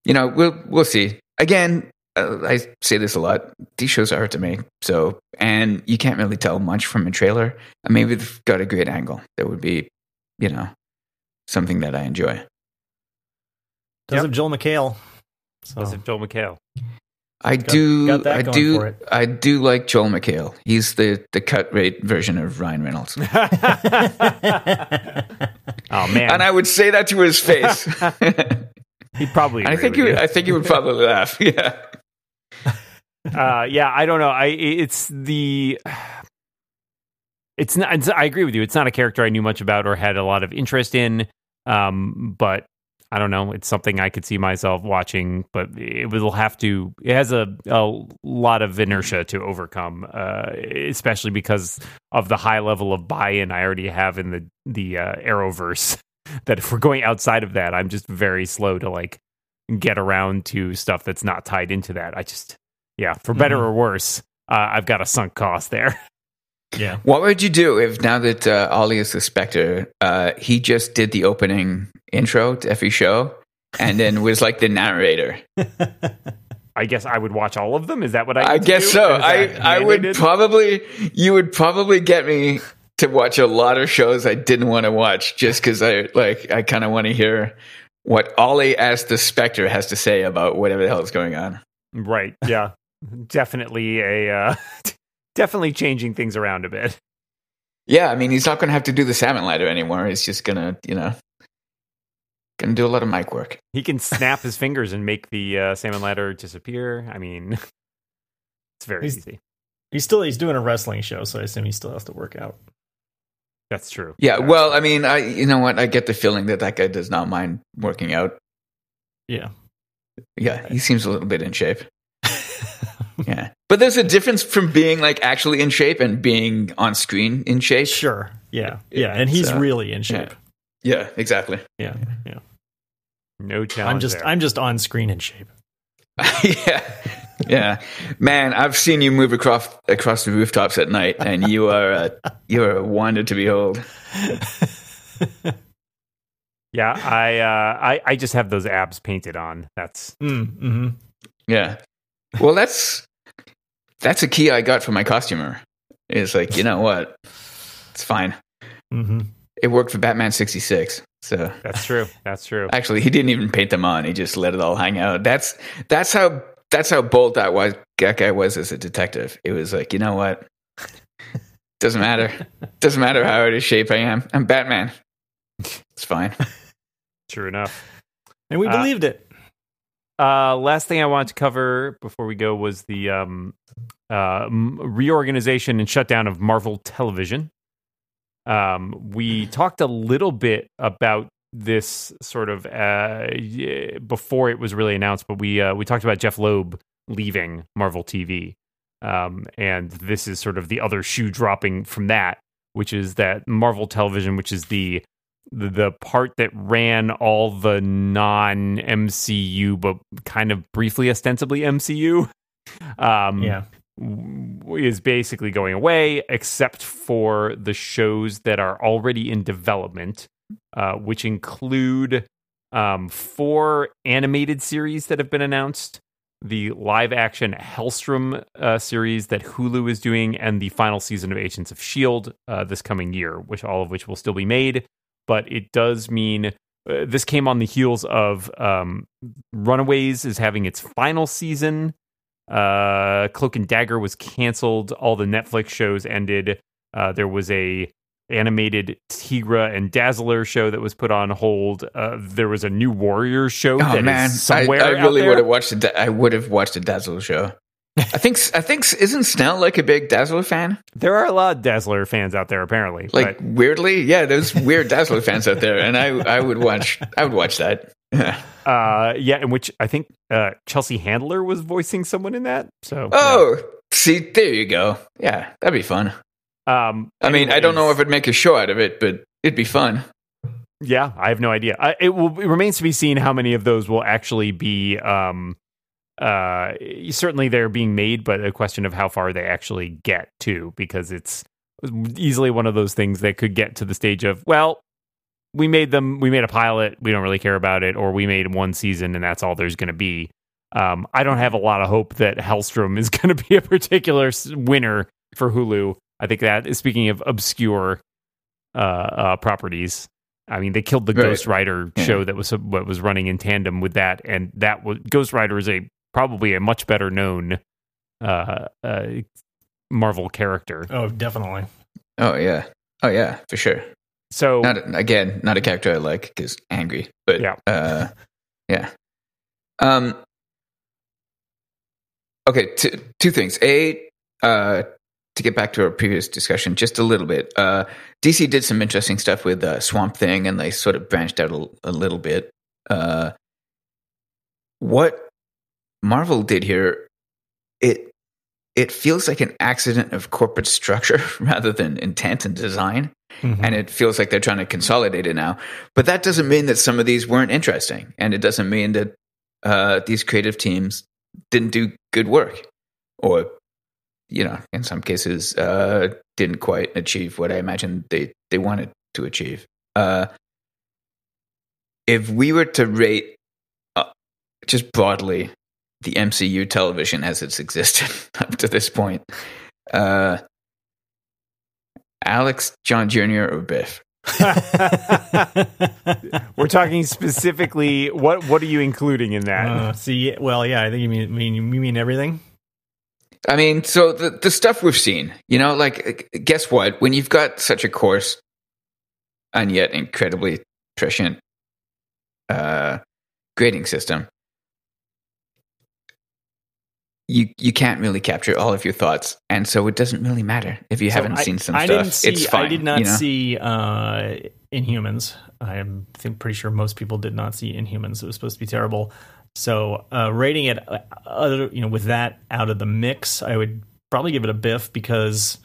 Speaker 3: you know, we'll we'll see. Again, I say this a lot. These shows are hard to make, so and you can't really tell much from a trailer. And maybe they've got a great angle that would be, you know, something that I enjoy.
Speaker 2: does
Speaker 1: Yep.
Speaker 2: have Joel McHale. So
Speaker 1: Was it Joel McHale?
Speaker 3: I do.
Speaker 2: got that
Speaker 3: I do.
Speaker 2: for it.
Speaker 3: I do like Joel McHale. He's the the cut rate version of Ryan Reynolds,
Speaker 1: oh man,
Speaker 3: and I would say that to his face.
Speaker 1: he'd probably.
Speaker 3: I think
Speaker 1: with
Speaker 3: he.
Speaker 1: you.
Speaker 3: Would, I think he would probably laugh. Yeah.
Speaker 1: Uh, yeah, I don't know. I it's the it's not. It's, I agree with you. It's not a character I knew much about or had a lot of interest in. Um, but I don't know. It's something I could see myself watching, but it will have to. It has a a lot of inertia to overcome, uh, especially because of the high level of buy-in I already have in the the uh, Arrowverse. that if we're going outside of that, I'm just very slow to like get around to stuff that's not tied into that. I just, yeah, for better
Speaker 2: Mhm.
Speaker 1: or worse, uh, I've got a sunk cost there.
Speaker 2: yeah.
Speaker 3: What would you do if now that uh, Ollie is the Spectre, uh, he just did the opening intro to every show, and then was like the narrator?
Speaker 1: I guess I would watch all of them. Is that what I?
Speaker 3: I guess
Speaker 1: do?
Speaker 3: so. I I would probably you would probably get me to watch a lot of shows I didn't want to watch just because I like I kind of want to hear what Ollie as the Spectre has to say about whatever the hell is going on.
Speaker 1: right. Yeah, definitely a uh, definitely changing things around a bit.
Speaker 3: Yeah, I mean he's not going to have to do the salmon ladder anymore. He's just gonna you know gonna do a lot of mic work.
Speaker 1: He can snap his fingers and make the uh, salmon ladder disappear. I mean, it's very
Speaker 2: He's-
Speaker 1: easy.
Speaker 2: He's still he's doing a wrestling show, so I assume he still has to work out.
Speaker 1: That's true.
Speaker 3: Yeah, well, I mean, I you know what? I get the feeling that that guy does not mind working out.
Speaker 2: Yeah.
Speaker 3: Yeah, he seems a little bit in shape. Yeah, but there's a difference from being like actually in shape and being on screen in shape.
Speaker 2: Sure. Yeah. Yeah. And he's
Speaker 3: So,
Speaker 2: really in shape.
Speaker 3: Yeah, exactly.
Speaker 2: Yeah. Yeah.
Speaker 1: no challenge.
Speaker 2: I'm just
Speaker 1: there.
Speaker 2: I'm just on screen in shape.
Speaker 3: yeah, yeah, man. I've seen you move across across the rooftops at night, and you are a, you are a wonder to behold.
Speaker 1: yeah. I uh, I I just have those abs painted on. That's
Speaker 2: Mm, hmm
Speaker 3: Yeah. Well, that's that's a key I got from my costumer. Is like, you know what? It's fine.
Speaker 2: hmm
Speaker 3: It worked for Batman sixty six. So
Speaker 1: that's true. That's true.
Speaker 3: actually, he didn't even paint them on. He just let it all hang out. That's that's how that's how bold that was. That guy was as a detective. It was like, you know what? Doesn't matter. Doesn't matter how out of shape I am. I'm Batman. It's fine.
Speaker 1: True enough.
Speaker 2: And we
Speaker 1: Uh,
Speaker 2: believed it.
Speaker 1: Uh, last thing I wanted to cover before we go was the um, uh, reorganization and shutdown of Marvel Television. Um, we talked a little bit about this sort of uh, before it was really announced, but we uh, we talked about Jeph Loeb leaving Marvel TV, um, and this is sort of the other shoe dropping from that, which is that Marvel Television, which is the the, part that ran all the non MCU, but kind of briefly ostensibly MCU, um,
Speaker 2: Yeah.
Speaker 1: is basically going away, except for the shows that are already in development, uh, which include um, four animated series that have been announced. The live action Helstrom uh, series that Hulu is doing, and the final season of Agents of S.H.I.E.L.D. Uh, this coming year, which all of which will still be made but it does mean uh, this came on the heels of um, Runaways is having its final season. Uh, Cloak and Dagger was canceled. All the Netflix shows ended. Uh, there was a animated Tigra and Dazzler show that was put on hold. Uh, there was a new Warriors show
Speaker 3: Oh man, I,
Speaker 1: somewhere
Speaker 3: I
Speaker 1: out
Speaker 3: really would have watched it. I would have watched a Dazzler show. I think I think isn't Snell like a big Dazzler fan?
Speaker 1: There are a lot of Dazzler fans out there, apparently.
Speaker 3: Like
Speaker 1: but-
Speaker 3: weirdly, yeah, there's weird Dazzler fans out there, and I I would watch I would watch that. Yeah.
Speaker 1: uh, yeah, in which I think uh, Chelsea Handler was voicing someone in that. So,
Speaker 3: Oh, see, there you go. Yeah, that'd be fun.
Speaker 1: yeah. um,
Speaker 3: I mean, I don't know if it'd make a show out of it, but it'd be fun.
Speaker 1: Yeah, I have no idea. I, it will. It remains to be seen how many of those will actually be. Um, uh, certainly they're being made, but a question of how far they actually get to, because it's easily one of those things that could get to the stage of well, we made them, we made a pilot, we don't really care about it, or we made one season and that's all there's going to be. Um, I don't have a lot of hope that Helstrom is going to be a particular winner for Hulu. I think that is speaking of obscure uh, uh, properties, I mean, they killed the
Speaker 3: Right.
Speaker 1: Ghost Rider
Speaker 3: Yeah.
Speaker 1: show that was what was running in tandem with that, and that was Ghost Rider is a probably a much better known uh, uh, Marvel character.
Speaker 2: Oh, definitely.
Speaker 3: Oh yeah. Oh yeah, for sure.
Speaker 1: So
Speaker 3: Not again, not a character I like because angry, but
Speaker 1: Yeah.
Speaker 3: uh, yeah. Um. Okay, two two things. A, uh, to get back to our previous discussion, just a little bit. Uh, DC did some interesting stuff with uh, Swamp Thing, and they sort of branched out a, a little bit. Uh, what Marvel did here, it it feels like an accident of corporate structure rather than intent and design
Speaker 2: Mhm.
Speaker 3: and it feels like they're trying to consolidate it now. But that doesn't mean that some of these weren't interesting, and it doesn't mean that uh, these creative teams didn't do good work, or you know, in some cases, uh, didn't quite achieve what I imagined they they wanted to achieve. Uh, if we were to rate uh, just broadly the MCU television as it's existed up to this point, uh, Alex, John Jr., or Biff?
Speaker 1: we're talking specifically what what are you including in that?
Speaker 2: Uh, see, well, yeah, I think you mean, mean you mean everything.
Speaker 3: I mean, so the the stuff we've seen, you know, like uh, guess what? When you've got such a coarse and yet incredibly prescient uh, grading system, you you can't really capture all of your thoughts, and so it doesn't really matter if you
Speaker 2: So
Speaker 3: haven't
Speaker 2: I-
Speaker 3: seen some
Speaker 2: I
Speaker 3: stuff.
Speaker 2: didn't see.
Speaker 3: it's fine.
Speaker 2: I did not
Speaker 3: you know?
Speaker 2: see uh, Inhumans. I'm think pretty sure most people did not see Inhumans. It was supposed to be terrible. So uh, rating it, uh, other you know, with that out of the mix, I would probably give it a biff because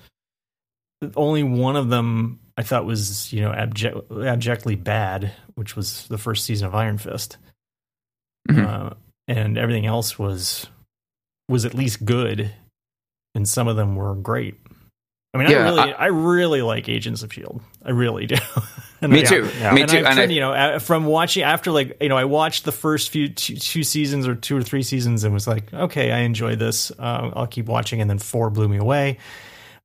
Speaker 2: only one of them I thought was you know abject, abjectly bad, which was the first season of Iron Fist,
Speaker 3: Mhm.
Speaker 2: uh, and everything else was was at least good, and some of them were great. I mean,
Speaker 3: Yeah,
Speaker 2: I really,
Speaker 3: I-
Speaker 2: I, really like Agents of Shield. I really do. And
Speaker 3: Me
Speaker 2: I-
Speaker 3: too.
Speaker 1: yeah.
Speaker 3: Me
Speaker 2: and
Speaker 3: too.
Speaker 2: I've
Speaker 3: And I,
Speaker 2: you know, from watching after like you know, I watched the first few two, two seasons or two or three seasons and was like, okay, I enjoy this. Uh, I'll keep watching. And then four blew me away.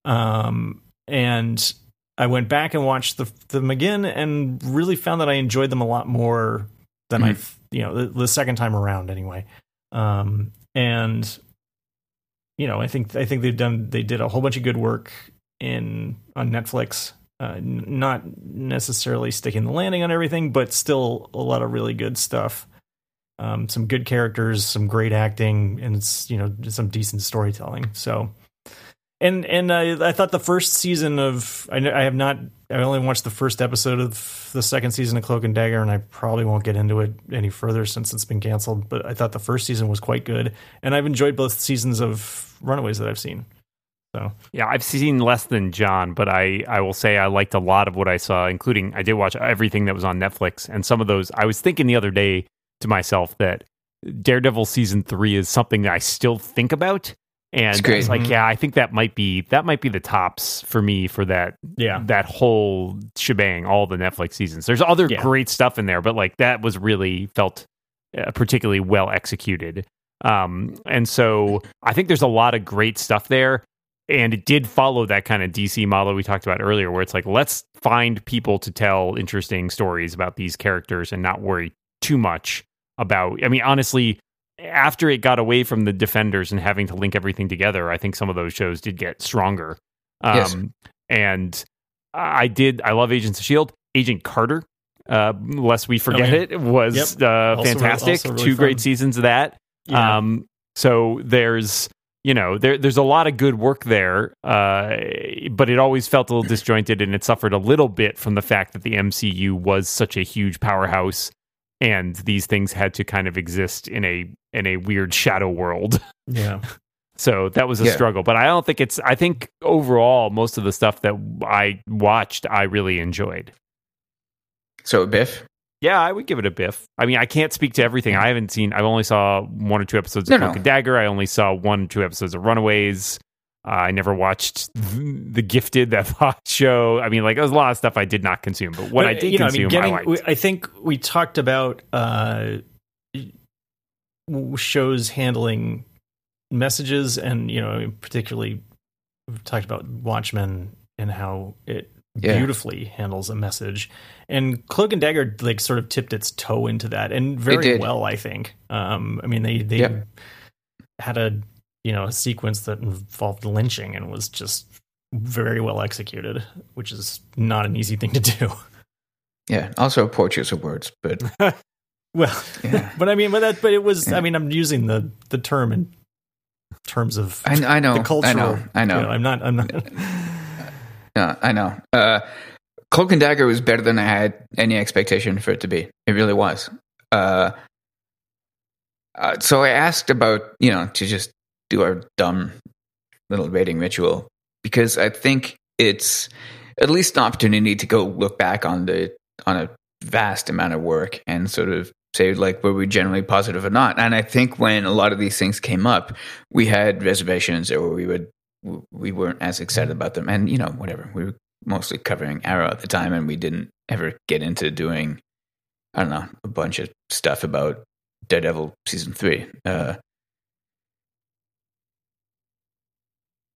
Speaker 2: Um, and I went back and watched the them again and really found that I enjoyed them a lot more than I, you know, the, the second time around anyway. Um, and you know, I think I think they've done they did a whole bunch of good work in on Netflix. Uh, n- not necessarily sticking the landing on everything, but still a lot of really good stuff. Um, some good characters, some great acting, and it's you know some decent storytelling. So, and and I, I thought the first season of I, I have not I only watched the first episode of the second season of Cloak and Dagger, and I probably won't get into it any further since it's been canceled. But I thought the first season was quite good, and I've enjoyed both seasons of Runaways that I've seen. So
Speaker 1: Yeah, I've seen less than John, but I, I will say I liked a lot of what I saw, including I did watch everything that was on Netflix. And some of those, I was thinking the other day to myself that Daredevil season three is something that I still think about. And
Speaker 3: It's
Speaker 1: I
Speaker 3: great.
Speaker 1: was like,
Speaker 2: Mhm.
Speaker 1: yeah, I think that might be that might be the tops for me for that
Speaker 2: yeah,
Speaker 1: that whole shebang, all the Netflix seasons. There's other
Speaker 2: Yeah.
Speaker 1: great stuff in there, but like that was really felt uh, particularly well executed. Um, and so I think there's a lot of great stuff there. And it did follow that kind of DC model we talked about earlier, where it's like, let's find people to tell interesting stories about these characters and not worry too much about. I mean, honestly, after it got away from the Defenders and having to link everything together, I think some of those shows did get stronger. Um,
Speaker 3: Yes.
Speaker 1: And I did. I love Agents of Shield. Agent Carter, uh, lest we forget
Speaker 2: yeah.
Speaker 1: it, was
Speaker 2: Yep.
Speaker 1: uh,
Speaker 2: Also
Speaker 1: fantastic.
Speaker 2: really
Speaker 1: Two great seasons of that.
Speaker 2: yeah.
Speaker 1: Um, so there's you know there there's a lot of good work there, uh, but it always felt a little disjointed, and it suffered a little bit from the fact that the MCU was such a huge powerhouse, and these things had to kind of exist in a in a weird shadow world.
Speaker 2: yeah.
Speaker 1: So that was a
Speaker 3: Yeah.
Speaker 1: struggle, but I don't think it's. I think overall, most of the stuff that I watched, I really enjoyed.
Speaker 3: so a Biff.
Speaker 1: Yeah, I would give it a biff. I mean, I can't speak to everything. Mm-hmm. I haven't seen. I've only saw one or two episodes of
Speaker 3: No,
Speaker 1: Cloak
Speaker 3: no.
Speaker 1: and Dagger. I only saw one or two episodes of Runaways. Uh, I never watched The Gifted, that Fox show. I mean, like, there's a lot of stuff I did not consume, but what
Speaker 2: But,
Speaker 1: I did
Speaker 2: you know,
Speaker 1: consume, I,
Speaker 2: getting,
Speaker 1: liked.
Speaker 2: we- I think we talked about uh, shows handling messages, and you know, particularly we've talked about Watchmen and how it
Speaker 3: Yeah.
Speaker 2: beautifully handles a message. And Cloak and Dagger like sort of tipped its toe into that, and very well, I think. Um, I mean, they they
Speaker 3: Yep.
Speaker 2: had a you know a sequence that involved lynching and was just very well executed, which is not an easy thing to do.
Speaker 3: Yeah. Also, poor choice of words, but
Speaker 2: Well,
Speaker 3: Yeah.
Speaker 2: but I mean, but that, but it was.
Speaker 3: Yeah.
Speaker 2: I mean, I'm using the the term in terms of
Speaker 3: I, I know.
Speaker 2: the cultural.
Speaker 3: I know. I know.
Speaker 2: you I'm not. I'm not.
Speaker 3: Yeah, I know. Uh, Cloak and Dagger was better than I had any expectation for it to be. It really was. Uh, uh, so I asked about, you know, to just do our dumb little rating ritual because I think it's at least an opportunity to go look back on the on a vast amount of work and sort of say like were we generally positive or not. And I think when a lot of these things came up, we had reservations or we would we weren't as excited about them. And you know, whatever. We were mostly covering Arrow at the time, and we didn't ever get into doing I don't know a bunch of stuff about Daredevil season three. Uh,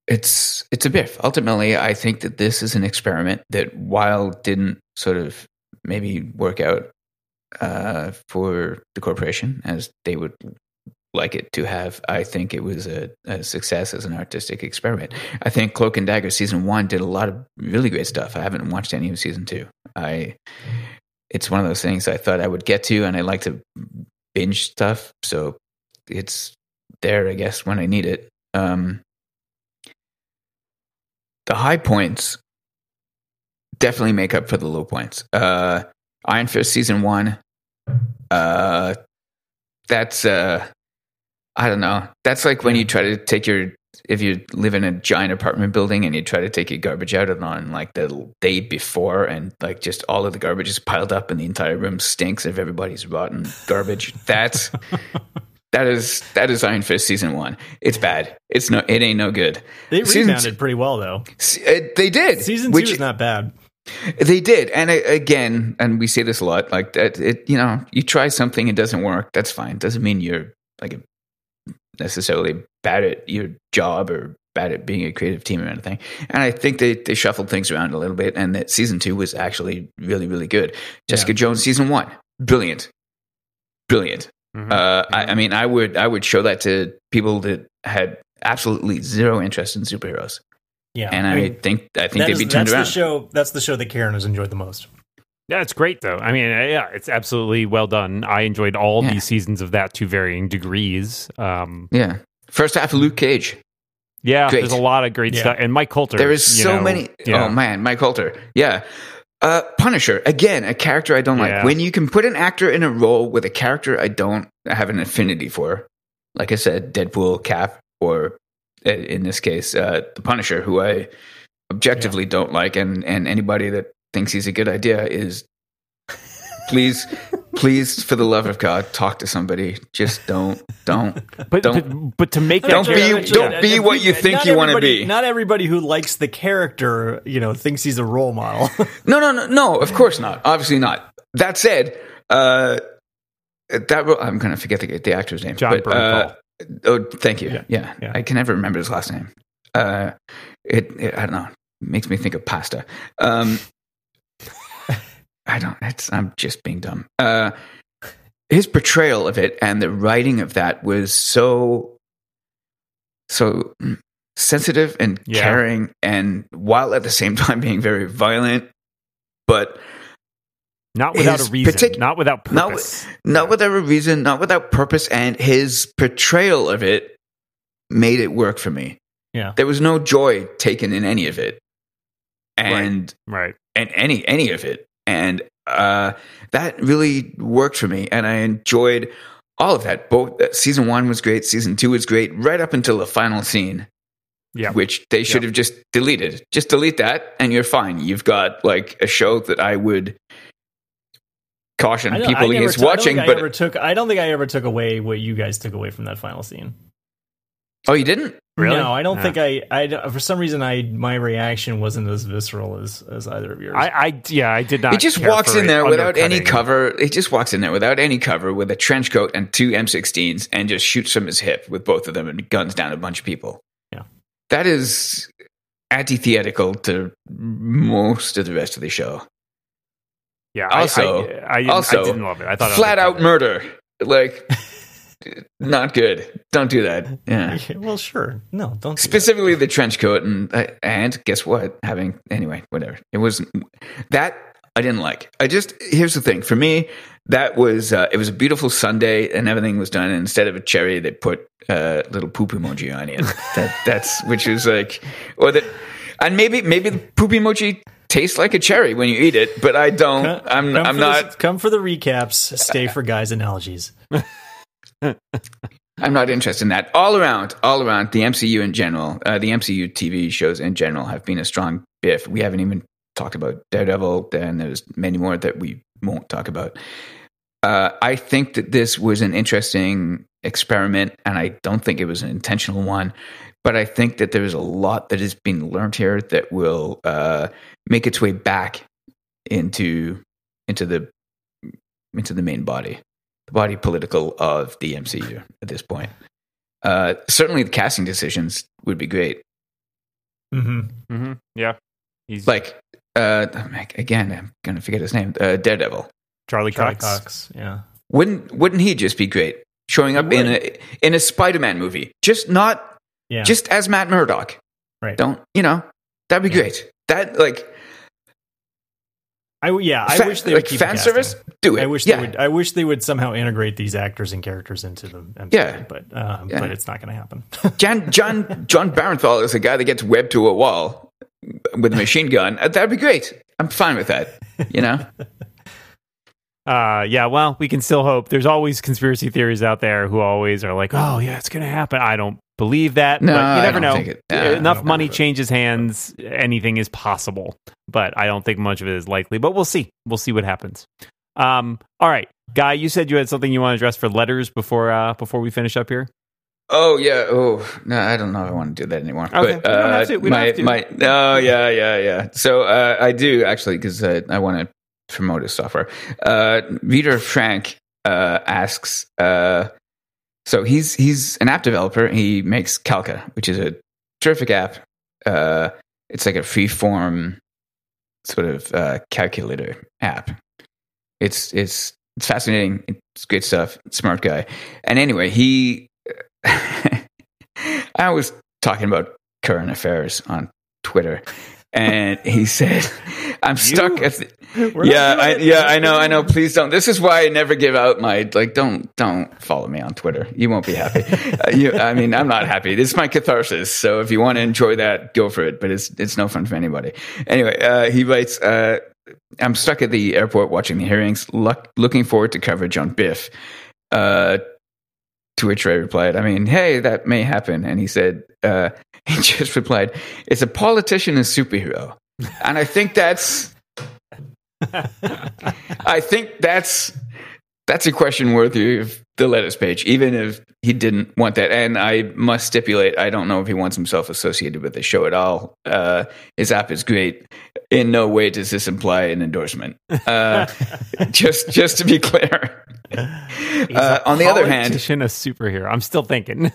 Speaker 3: it's it's a biff. Ultimately, I think that this is an experiment that, while didn't sort of maybe work out uh, for the corporation as they would like it to have, I think it was a, a success as an artistic experiment. I think Cloak and Dagger season one did a lot of really great stuff. I haven't watched any of season two. I it's one of those things I thought I would get to, and I like to binge stuff, so it's there, I guess, when I need it. Um, the high points definitely make up for the low points. Uh, Iron Fist season one, uh, that's uh, I don't know. That's like when you try to take your if you live in a giant apartment building and you try to take your garbage out on like the day before and like just all of the garbage is piled up and the entire room stinks of everybody's rotten garbage. That's that is that is Iron Fist season one. It's bad. It's no. It ain't no good.
Speaker 2: They
Speaker 3: Season
Speaker 2: rebounded pretty well though.
Speaker 3: Se- uh, They did.
Speaker 2: Season
Speaker 3: which
Speaker 2: two is not bad.
Speaker 3: they did, and uh, again, and we say this a lot. Like that, it you know, you try something, it doesn't work. That's fine. Doesn't mean you're like a, necessarily bad at your job or bad at being a creative team or anything. And I think they they shuffled things around a little bit, and that season two was actually really really good. Jessica Jones season one, brilliant, brilliant.
Speaker 1: Mhm.
Speaker 3: Uh, I, I mean, I would I would show that to people that had absolutely zero interest in superheroes,
Speaker 2: Yeah,
Speaker 3: and I,
Speaker 2: mean,
Speaker 3: think I think they'd
Speaker 2: is-
Speaker 3: be turned
Speaker 2: that's
Speaker 3: around.
Speaker 2: the show. That's the show that Karen has enjoyed the most.
Speaker 1: Yeah, it's great though. I mean, uh, yeah, it's absolutely well done. I enjoyed all
Speaker 3: Yeah.
Speaker 1: these seasons of that to varying degrees. Um,
Speaker 3: Yeah, first half of Luke Cage.
Speaker 1: yeah,
Speaker 3: Great.
Speaker 1: there's a lot of great
Speaker 2: Yeah.
Speaker 1: stuff, and Mike Colter.
Speaker 3: There is so
Speaker 1: know,
Speaker 3: many.
Speaker 1: yeah.
Speaker 3: Oh man, Mike Colter. Yeah. Uh, Punisher again, a character I don't
Speaker 1: Yeah.
Speaker 3: like. When you can put an actor in a role with a character I don't have an affinity for, like I said, Deadpool, Cap, or uh, in this case, uh, the Punisher, who I objectively don't like, and and anybody that thinks he's a good idea is please, please, for the love of God, talk to somebody. Just don't, don't,
Speaker 1: but,
Speaker 3: don't-
Speaker 1: but but to make that
Speaker 3: Don't be-
Speaker 1: character-
Speaker 3: don't be what you think you wanna be.
Speaker 2: Not everybody who likes the character, you know, thinks he's a role model.
Speaker 3: No, no, no, no. Of course not. Obviously not. That said, uh, that I'm going to forget the, the actor's name.
Speaker 1: John
Speaker 3: but, uh, oh, thank you.
Speaker 2: Yeah,
Speaker 3: Yeah,
Speaker 2: yeah.
Speaker 3: I can never remember his last name. Uh, it, it, I don't know. makes me think of pasta. Um, I don't. It's. I'm just being dumb. Uh, his portrayal of it and the writing of that was so, so sensitive and
Speaker 1: Yeah.
Speaker 3: caring, and while at the same time being very violent, but
Speaker 1: not without a reason,
Speaker 3: partic-
Speaker 1: not without
Speaker 3: not
Speaker 1: purpose.
Speaker 3: not without a reason, not without purpose, and his portrayal of it made it work for me.
Speaker 2: Yeah.
Speaker 3: There was no joy taken in any of it, and
Speaker 1: right.
Speaker 3: and any any of it, and uh, that really worked for me, and I enjoyed all of that. Both uh, season one was great, season two was great, right up until the final scene,
Speaker 1: Yeah.
Speaker 3: which they should have just deleted. Just delete that, and you're fine. You've got like a show that I would caution
Speaker 2: I
Speaker 3: people against
Speaker 2: t- I
Speaker 3: watching,
Speaker 2: I
Speaker 3: but
Speaker 2: ever took. I don't think I ever took away what you guys took away from that final scene.
Speaker 3: oh, you didn't.
Speaker 1: Really?
Speaker 2: No, I don't
Speaker 1: Yeah.
Speaker 2: think I, I. For some reason, I my reaction wasn't as visceral as as either of yours.
Speaker 1: I, I yeah, I did not.
Speaker 3: He just
Speaker 1: care
Speaker 3: walks
Speaker 1: for
Speaker 3: in there without any cover. He just walks in there without any cover with a trench coat and two M16s and just shoots from his hip with both of them and guns down a bunch of people.
Speaker 2: Yeah.
Speaker 3: That is antithetical to most of the rest of the show.
Speaker 1: Yeah. I-
Speaker 3: Also-
Speaker 1: I, I, I, didn't,
Speaker 3: also,
Speaker 1: I didn't love it. I thought
Speaker 3: Flat
Speaker 1: okay.
Speaker 3: out murder. Like, not good. Don't do that. Yeah.
Speaker 2: well, sure. No, don't. do
Speaker 3: Specifically the trench coat and and guess what? Having anyway, whatever. It was that I didn't like. I just here's the thing for me. That was uh, it was a beautiful Sunday and everything was done. And instead of a cherry, they put a uh, little poop emoji on it. That that's which is like or that and maybe maybe the poop emoji tastes like a cherry when you eat it, but I don't.
Speaker 2: that.
Speaker 3: I'm
Speaker 2: Come
Speaker 3: I'm not.
Speaker 2: The, come for the recaps. Stay for guys' analogies.
Speaker 3: I'm not interested in that. All around, all around, the MCU in general, uh, the MCU TV shows in general have been a strong biff. We haven't even talked about Daredevil, and there's many more that we won't talk about. Uh, I think that this was an interesting experiment, and I don't think it was an intentional one. But I think that there's a lot that has been learned here that will uh, make its way back into into the into the main body the body political of the MCU at this point. Uh, certainly, the casting decisions would be great.
Speaker 2: hmm
Speaker 1: hmm Yeah. He's
Speaker 3: Like, uh, again, I'm gonna forget his name. Uh, Daredevil.
Speaker 1: Charlie,
Speaker 2: Charlie
Speaker 1: Cox.
Speaker 2: Cox. Yeah.
Speaker 3: Wouldn't wouldn't he just be great showing up in a in a Spider-Man movie? Just not
Speaker 2: Yeah.
Speaker 3: just as Matt Murdock.
Speaker 2: right.
Speaker 3: Don't you know? That'd be
Speaker 2: Yeah.
Speaker 3: great. That like
Speaker 2: I yeah. I wish they
Speaker 3: like
Speaker 2: would keep
Speaker 3: fan service. Do it.
Speaker 2: I wish
Speaker 3: yeah.
Speaker 2: they would. I wish they would somehow integrate these actors and characters into the MCU,
Speaker 3: Yeah.
Speaker 2: but um,
Speaker 3: Yeah.
Speaker 2: but it's not going to happen.
Speaker 3: John John Jon Bernthal is a guy that gets webbed to a wall with a machine gun. Uh, That'd be great. I'm fine with that. You know.
Speaker 1: Uh, yeah, well, we can still hope. There's always conspiracy theories out there who always are like, "Oh, yeah, it's going to happen." I don't believe that,
Speaker 3: No,
Speaker 1: but you
Speaker 3: I
Speaker 1: never
Speaker 3: don't
Speaker 1: know.
Speaker 3: think it-
Speaker 1: Uh,
Speaker 3: yeah,
Speaker 1: Enough money changes hands, anything is possible. But I don't think much of it is likely. But we'll see. We'll see what happens. Um, all right, guy, you said you had something you want to address for letters before uh, before we finish up here.
Speaker 3: Oh yeah. Oh no, I don't know if I want to do that anymore.
Speaker 1: Okay,
Speaker 3: But
Speaker 1: we don't
Speaker 3: uh,
Speaker 1: have to, we don't
Speaker 3: my
Speaker 1: have to.
Speaker 3: my oh yeah yeah yeah. So uh, I do actually because uh, I want to promote his software. Uh, Reader Frank uh, asks. Uh, so he's he's an app developer. He makes Calca, which is a terrific app. Uh, it's like a free form sort of uh, calculator app. It's it's it's fascinating. It's great stuff. Smart guy. And anyway, he I was talking about current affairs on Twitter, and he said, "I'm stuck at." The, yeah, I, yeah, I know, I know. Please don't. This is why I never give out my like. Don't don't follow me on Twitter. You won't be happy. uh, you, I mean, I'm not happy. This is my catharsis. So if you want to enjoy that, go for it. But it's it's no fun for anybody. Anyway, uh, he writes. Uh, I'm stuck at the airport watching the hearings, luck, looking forward to coverage on Biff. Uh, to which I replied, I mean, hey, that may happen. And he said, uh, he just replied, it's a politician and superhero. And I think that's, I think that's, that's a question worthy of the letters page, even if he didn't want that. And I must stipulate, I don't know if he wants himself associated with the show at all. Uh, his app is great. In no way does this imply an endorsement. Uh, just, just to be clear. Uh, on the other hand,
Speaker 1: a superhero. I'm still thinking,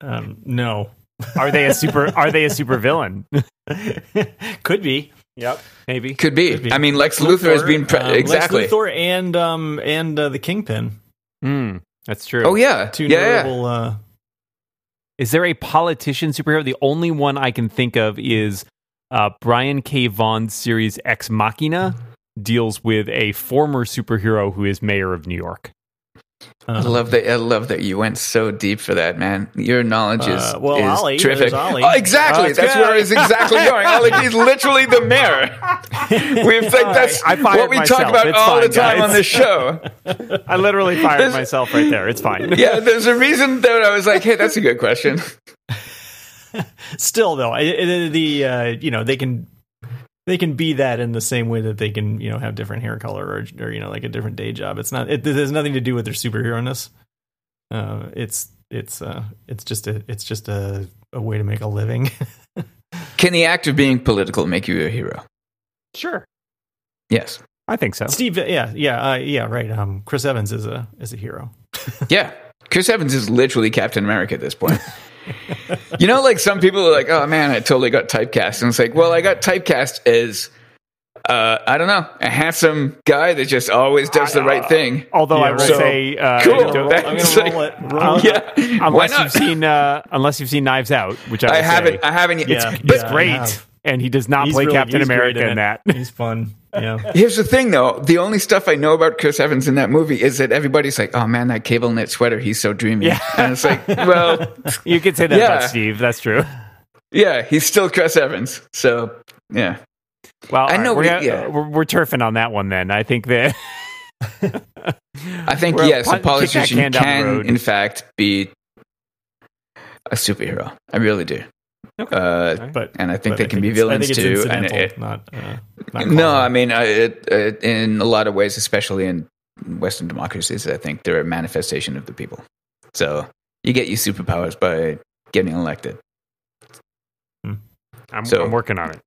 Speaker 2: Um, no,
Speaker 1: are they a super? are they a super villain?
Speaker 2: could be.
Speaker 1: Yep, maybe.
Speaker 3: could be.
Speaker 2: Could be.
Speaker 3: I mean, Lex Luthor has been pre-
Speaker 2: um,
Speaker 3: exactly.
Speaker 2: Lex Luthor and um and uh, the Kingpin.
Speaker 1: Hmm, that's true.
Speaker 3: Oh yeah,
Speaker 2: Two
Speaker 3: yeah, yeah.
Speaker 2: notable. Uh,
Speaker 1: Is there a politician superhero? The only one I can think of is uh, Brian K. Vaughan's series Ex Machina deals with a former superhero who is mayor of New York.
Speaker 3: I
Speaker 2: uh,
Speaker 3: love that. I love that you went so deep for that, man. Your knowledge is,
Speaker 2: Uh, well,
Speaker 3: is
Speaker 2: Ollie,
Speaker 3: terrific. Oh, exactly.
Speaker 2: Oh,
Speaker 3: that's
Speaker 2: good.
Speaker 3: where I was exactly going. Ollie, he's literally the mayor. We've like that's
Speaker 1: I
Speaker 3: what we
Speaker 1: myself.
Speaker 3: talk about
Speaker 1: It's
Speaker 3: all the time
Speaker 1: guys.
Speaker 3: on this show.
Speaker 1: I literally fired
Speaker 3: There's-
Speaker 1: myself right there. It's fine.
Speaker 3: yeah, there's a reason that I was like, "Hey, that's a good question."
Speaker 2: still though, I, I- the uh, you know they can they can be that in the same way that they can you know have different hair color or, or you know like a different day job. It's not. It, it has nothing to do with their superhero ness. Uh, it's it's uh, it's just a it's just a, a way to make a living.
Speaker 3: Can the act of being political make you a hero?
Speaker 1: Sure.
Speaker 3: Yes.
Speaker 1: I think so.
Speaker 2: Steve, yeah, yeah, uh, yeah, right. Um, Chris Evans is a is a hero.
Speaker 3: Yeah. Chris Evans is literally Captain America at this point. you know, like some people are like, oh man, I totally got typecast. And it's like, well, I got typecast as Uh, I don't know, a handsome guy that just always does the right thing.
Speaker 1: Although I
Speaker 2: Yeah,
Speaker 1: will
Speaker 2: right.
Speaker 1: say, uh,
Speaker 3: Cool.
Speaker 1: don't-
Speaker 2: I'm gonna roll
Speaker 3: like-
Speaker 2: it. Roll it.
Speaker 3: Yeah, why
Speaker 1: unless
Speaker 3: not?
Speaker 1: you've seen uh, unless you've seen Knives Out, which I,
Speaker 3: I haven't.
Speaker 1: say,
Speaker 3: I haven't. yet.
Speaker 2: Yeah.
Speaker 3: It's,
Speaker 1: it's
Speaker 2: Yeah, I
Speaker 1: great,
Speaker 2: have.
Speaker 1: And he does not
Speaker 2: He's
Speaker 1: play
Speaker 2: really-
Speaker 1: Captain America in
Speaker 2: it.
Speaker 1: that.
Speaker 2: He's fun. Yeah.
Speaker 3: Here's the thing, though. The only stuff I know about Chris Evans in that movie is that everybody's like, "Oh man, that cable knit sweater, he's so dreamy."
Speaker 1: Yeah.
Speaker 3: And it's like, well,
Speaker 1: You could say that
Speaker 3: Yeah.
Speaker 1: about Steve. That's true.
Speaker 3: yeah, he's still Chris Evans. So yeah,
Speaker 1: Well,
Speaker 3: I
Speaker 1: all
Speaker 3: know
Speaker 1: We're,
Speaker 3: we, yeah.
Speaker 1: we're, we're turfing on that one. Then I think that
Speaker 3: I think
Speaker 1: Well,
Speaker 3: yes, a
Speaker 1: kick that
Speaker 3: politician
Speaker 1: can down the
Speaker 3: can,
Speaker 1: road.
Speaker 3: in fact, be a superhero. I really do. Uh,
Speaker 2: But
Speaker 3: and I think
Speaker 2: but
Speaker 3: they can be
Speaker 2: it's- I
Speaker 3: villains
Speaker 2: think it's
Speaker 3: too. And
Speaker 2: incidental,
Speaker 3: it,
Speaker 2: not, uh, not
Speaker 3: no. I mean, I, it, it, in a lot of ways, especially in Western democracies, I think they're a manifestation of the people. So you get your superpowers by getting elected.
Speaker 1: I'm,
Speaker 3: So-
Speaker 1: I'm working on it.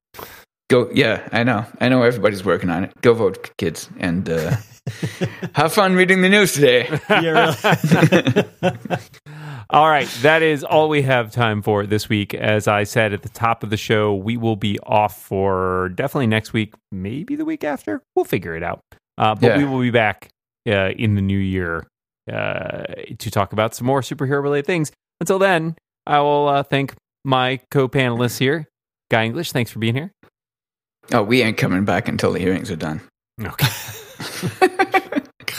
Speaker 3: Go, yeah, I know, I know. Everybody's working on it. Go vote, kids, and uh, have fun reading the news today.
Speaker 2: Yeah, really.
Speaker 1: All right, that is all we have time for this week. As I said at the top of the show, we will be off for definitely next week, maybe the week after. We'll figure it out. Uh, but
Speaker 3: Yeah.
Speaker 1: we will be back uh, in the new year uh, to talk about some more superhero related things. Until then, I will uh, thank my co panelists here. Guy English, thanks for being here.
Speaker 3: Oh, we ain't coming back until the hearings are done.
Speaker 1: Okay.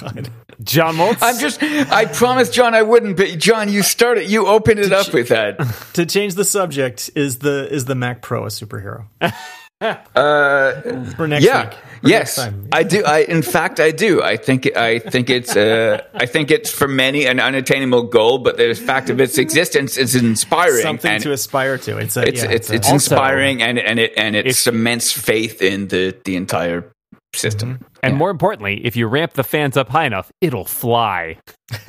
Speaker 2: God.
Speaker 1: John Moltz.
Speaker 3: I'm just. I promised John I wouldn't, but John, you started. You opened it up with that.
Speaker 2: To change the subject, is the is the Mac Pro a superhero?
Speaker 3: Uh,
Speaker 2: For next
Speaker 3: yeah.
Speaker 2: week. For
Speaker 3: Yes,
Speaker 2: next.
Speaker 3: I do. I, in fact, I do. I think. I think it's. Uh, I think it's for many an unattainable goal, but the fact of its existence is inspiring.
Speaker 2: Something
Speaker 3: and
Speaker 2: to aspire to. It's a,
Speaker 3: it's
Speaker 2: yeah,
Speaker 3: it's
Speaker 2: a-
Speaker 3: it's
Speaker 1: Also,
Speaker 3: inspiring, and and it and it
Speaker 1: if-
Speaker 3: cements faith in the the entire system. Mm-hmm.
Speaker 1: and
Speaker 3: yeah.
Speaker 1: more importantly, if you ramp the fans up high enough, it'll fly.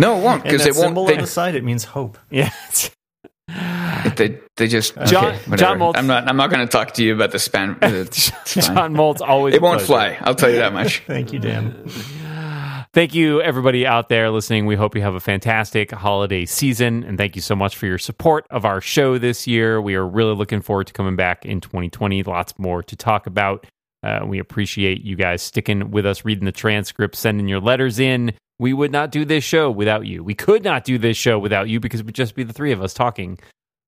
Speaker 3: No, it won't because
Speaker 2: that
Speaker 3: they won't.
Speaker 2: symbol
Speaker 3: They,
Speaker 2: on the side it means hope.
Speaker 1: Yeah.
Speaker 3: they they just
Speaker 1: John-
Speaker 3: okay.
Speaker 1: John Moltz-
Speaker 3: I'm not. I'm not going to talk to you about the span. Uh,
Speaker 1: John Moltz always.
Speaker 3: It won't
Speaker 1: pleasure.
Speaker 3: fly. I'll tell you that much.
Speaker 2: Thank you, Dan.
Speaker 1: Thank you, everybody out there listening. We hope you have a fantastic holiday season. And thank you so much for your support of our show this year. We are really looking forward to coming back in 2020. Lots more to talk about. Uh, we appreciate you guys sticking with us, reading the transcript, sending your letters in. We would not do this show without you. We could not do this show without you because it would just be the three of us talking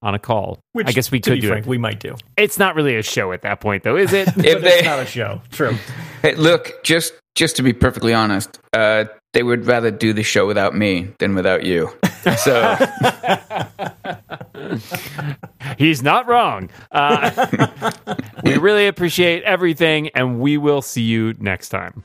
Speaker 1: on a call.
Speaker 2: Which,
Speaker 1: I guess we
Speaker 2: to
Speaker 1: could
Speaker 2: be
Speaker 1: do
Speaker 2: frank,
Speaker 1: it.
Speaker 2: we might do.
Speaker 1: It's not really a show at that point, though, is it?
Speaker 3: If
Speaker 2: but it's
Speaker 3: they
Speaker 2: not a show. True.
Speaker 3: Hey, look, just just to be perfectly honest, uh, they would rather do the show without me than without you. So
Speaker 1: He's not wrong. Uh, we really appreciate everything, and we will see you next time.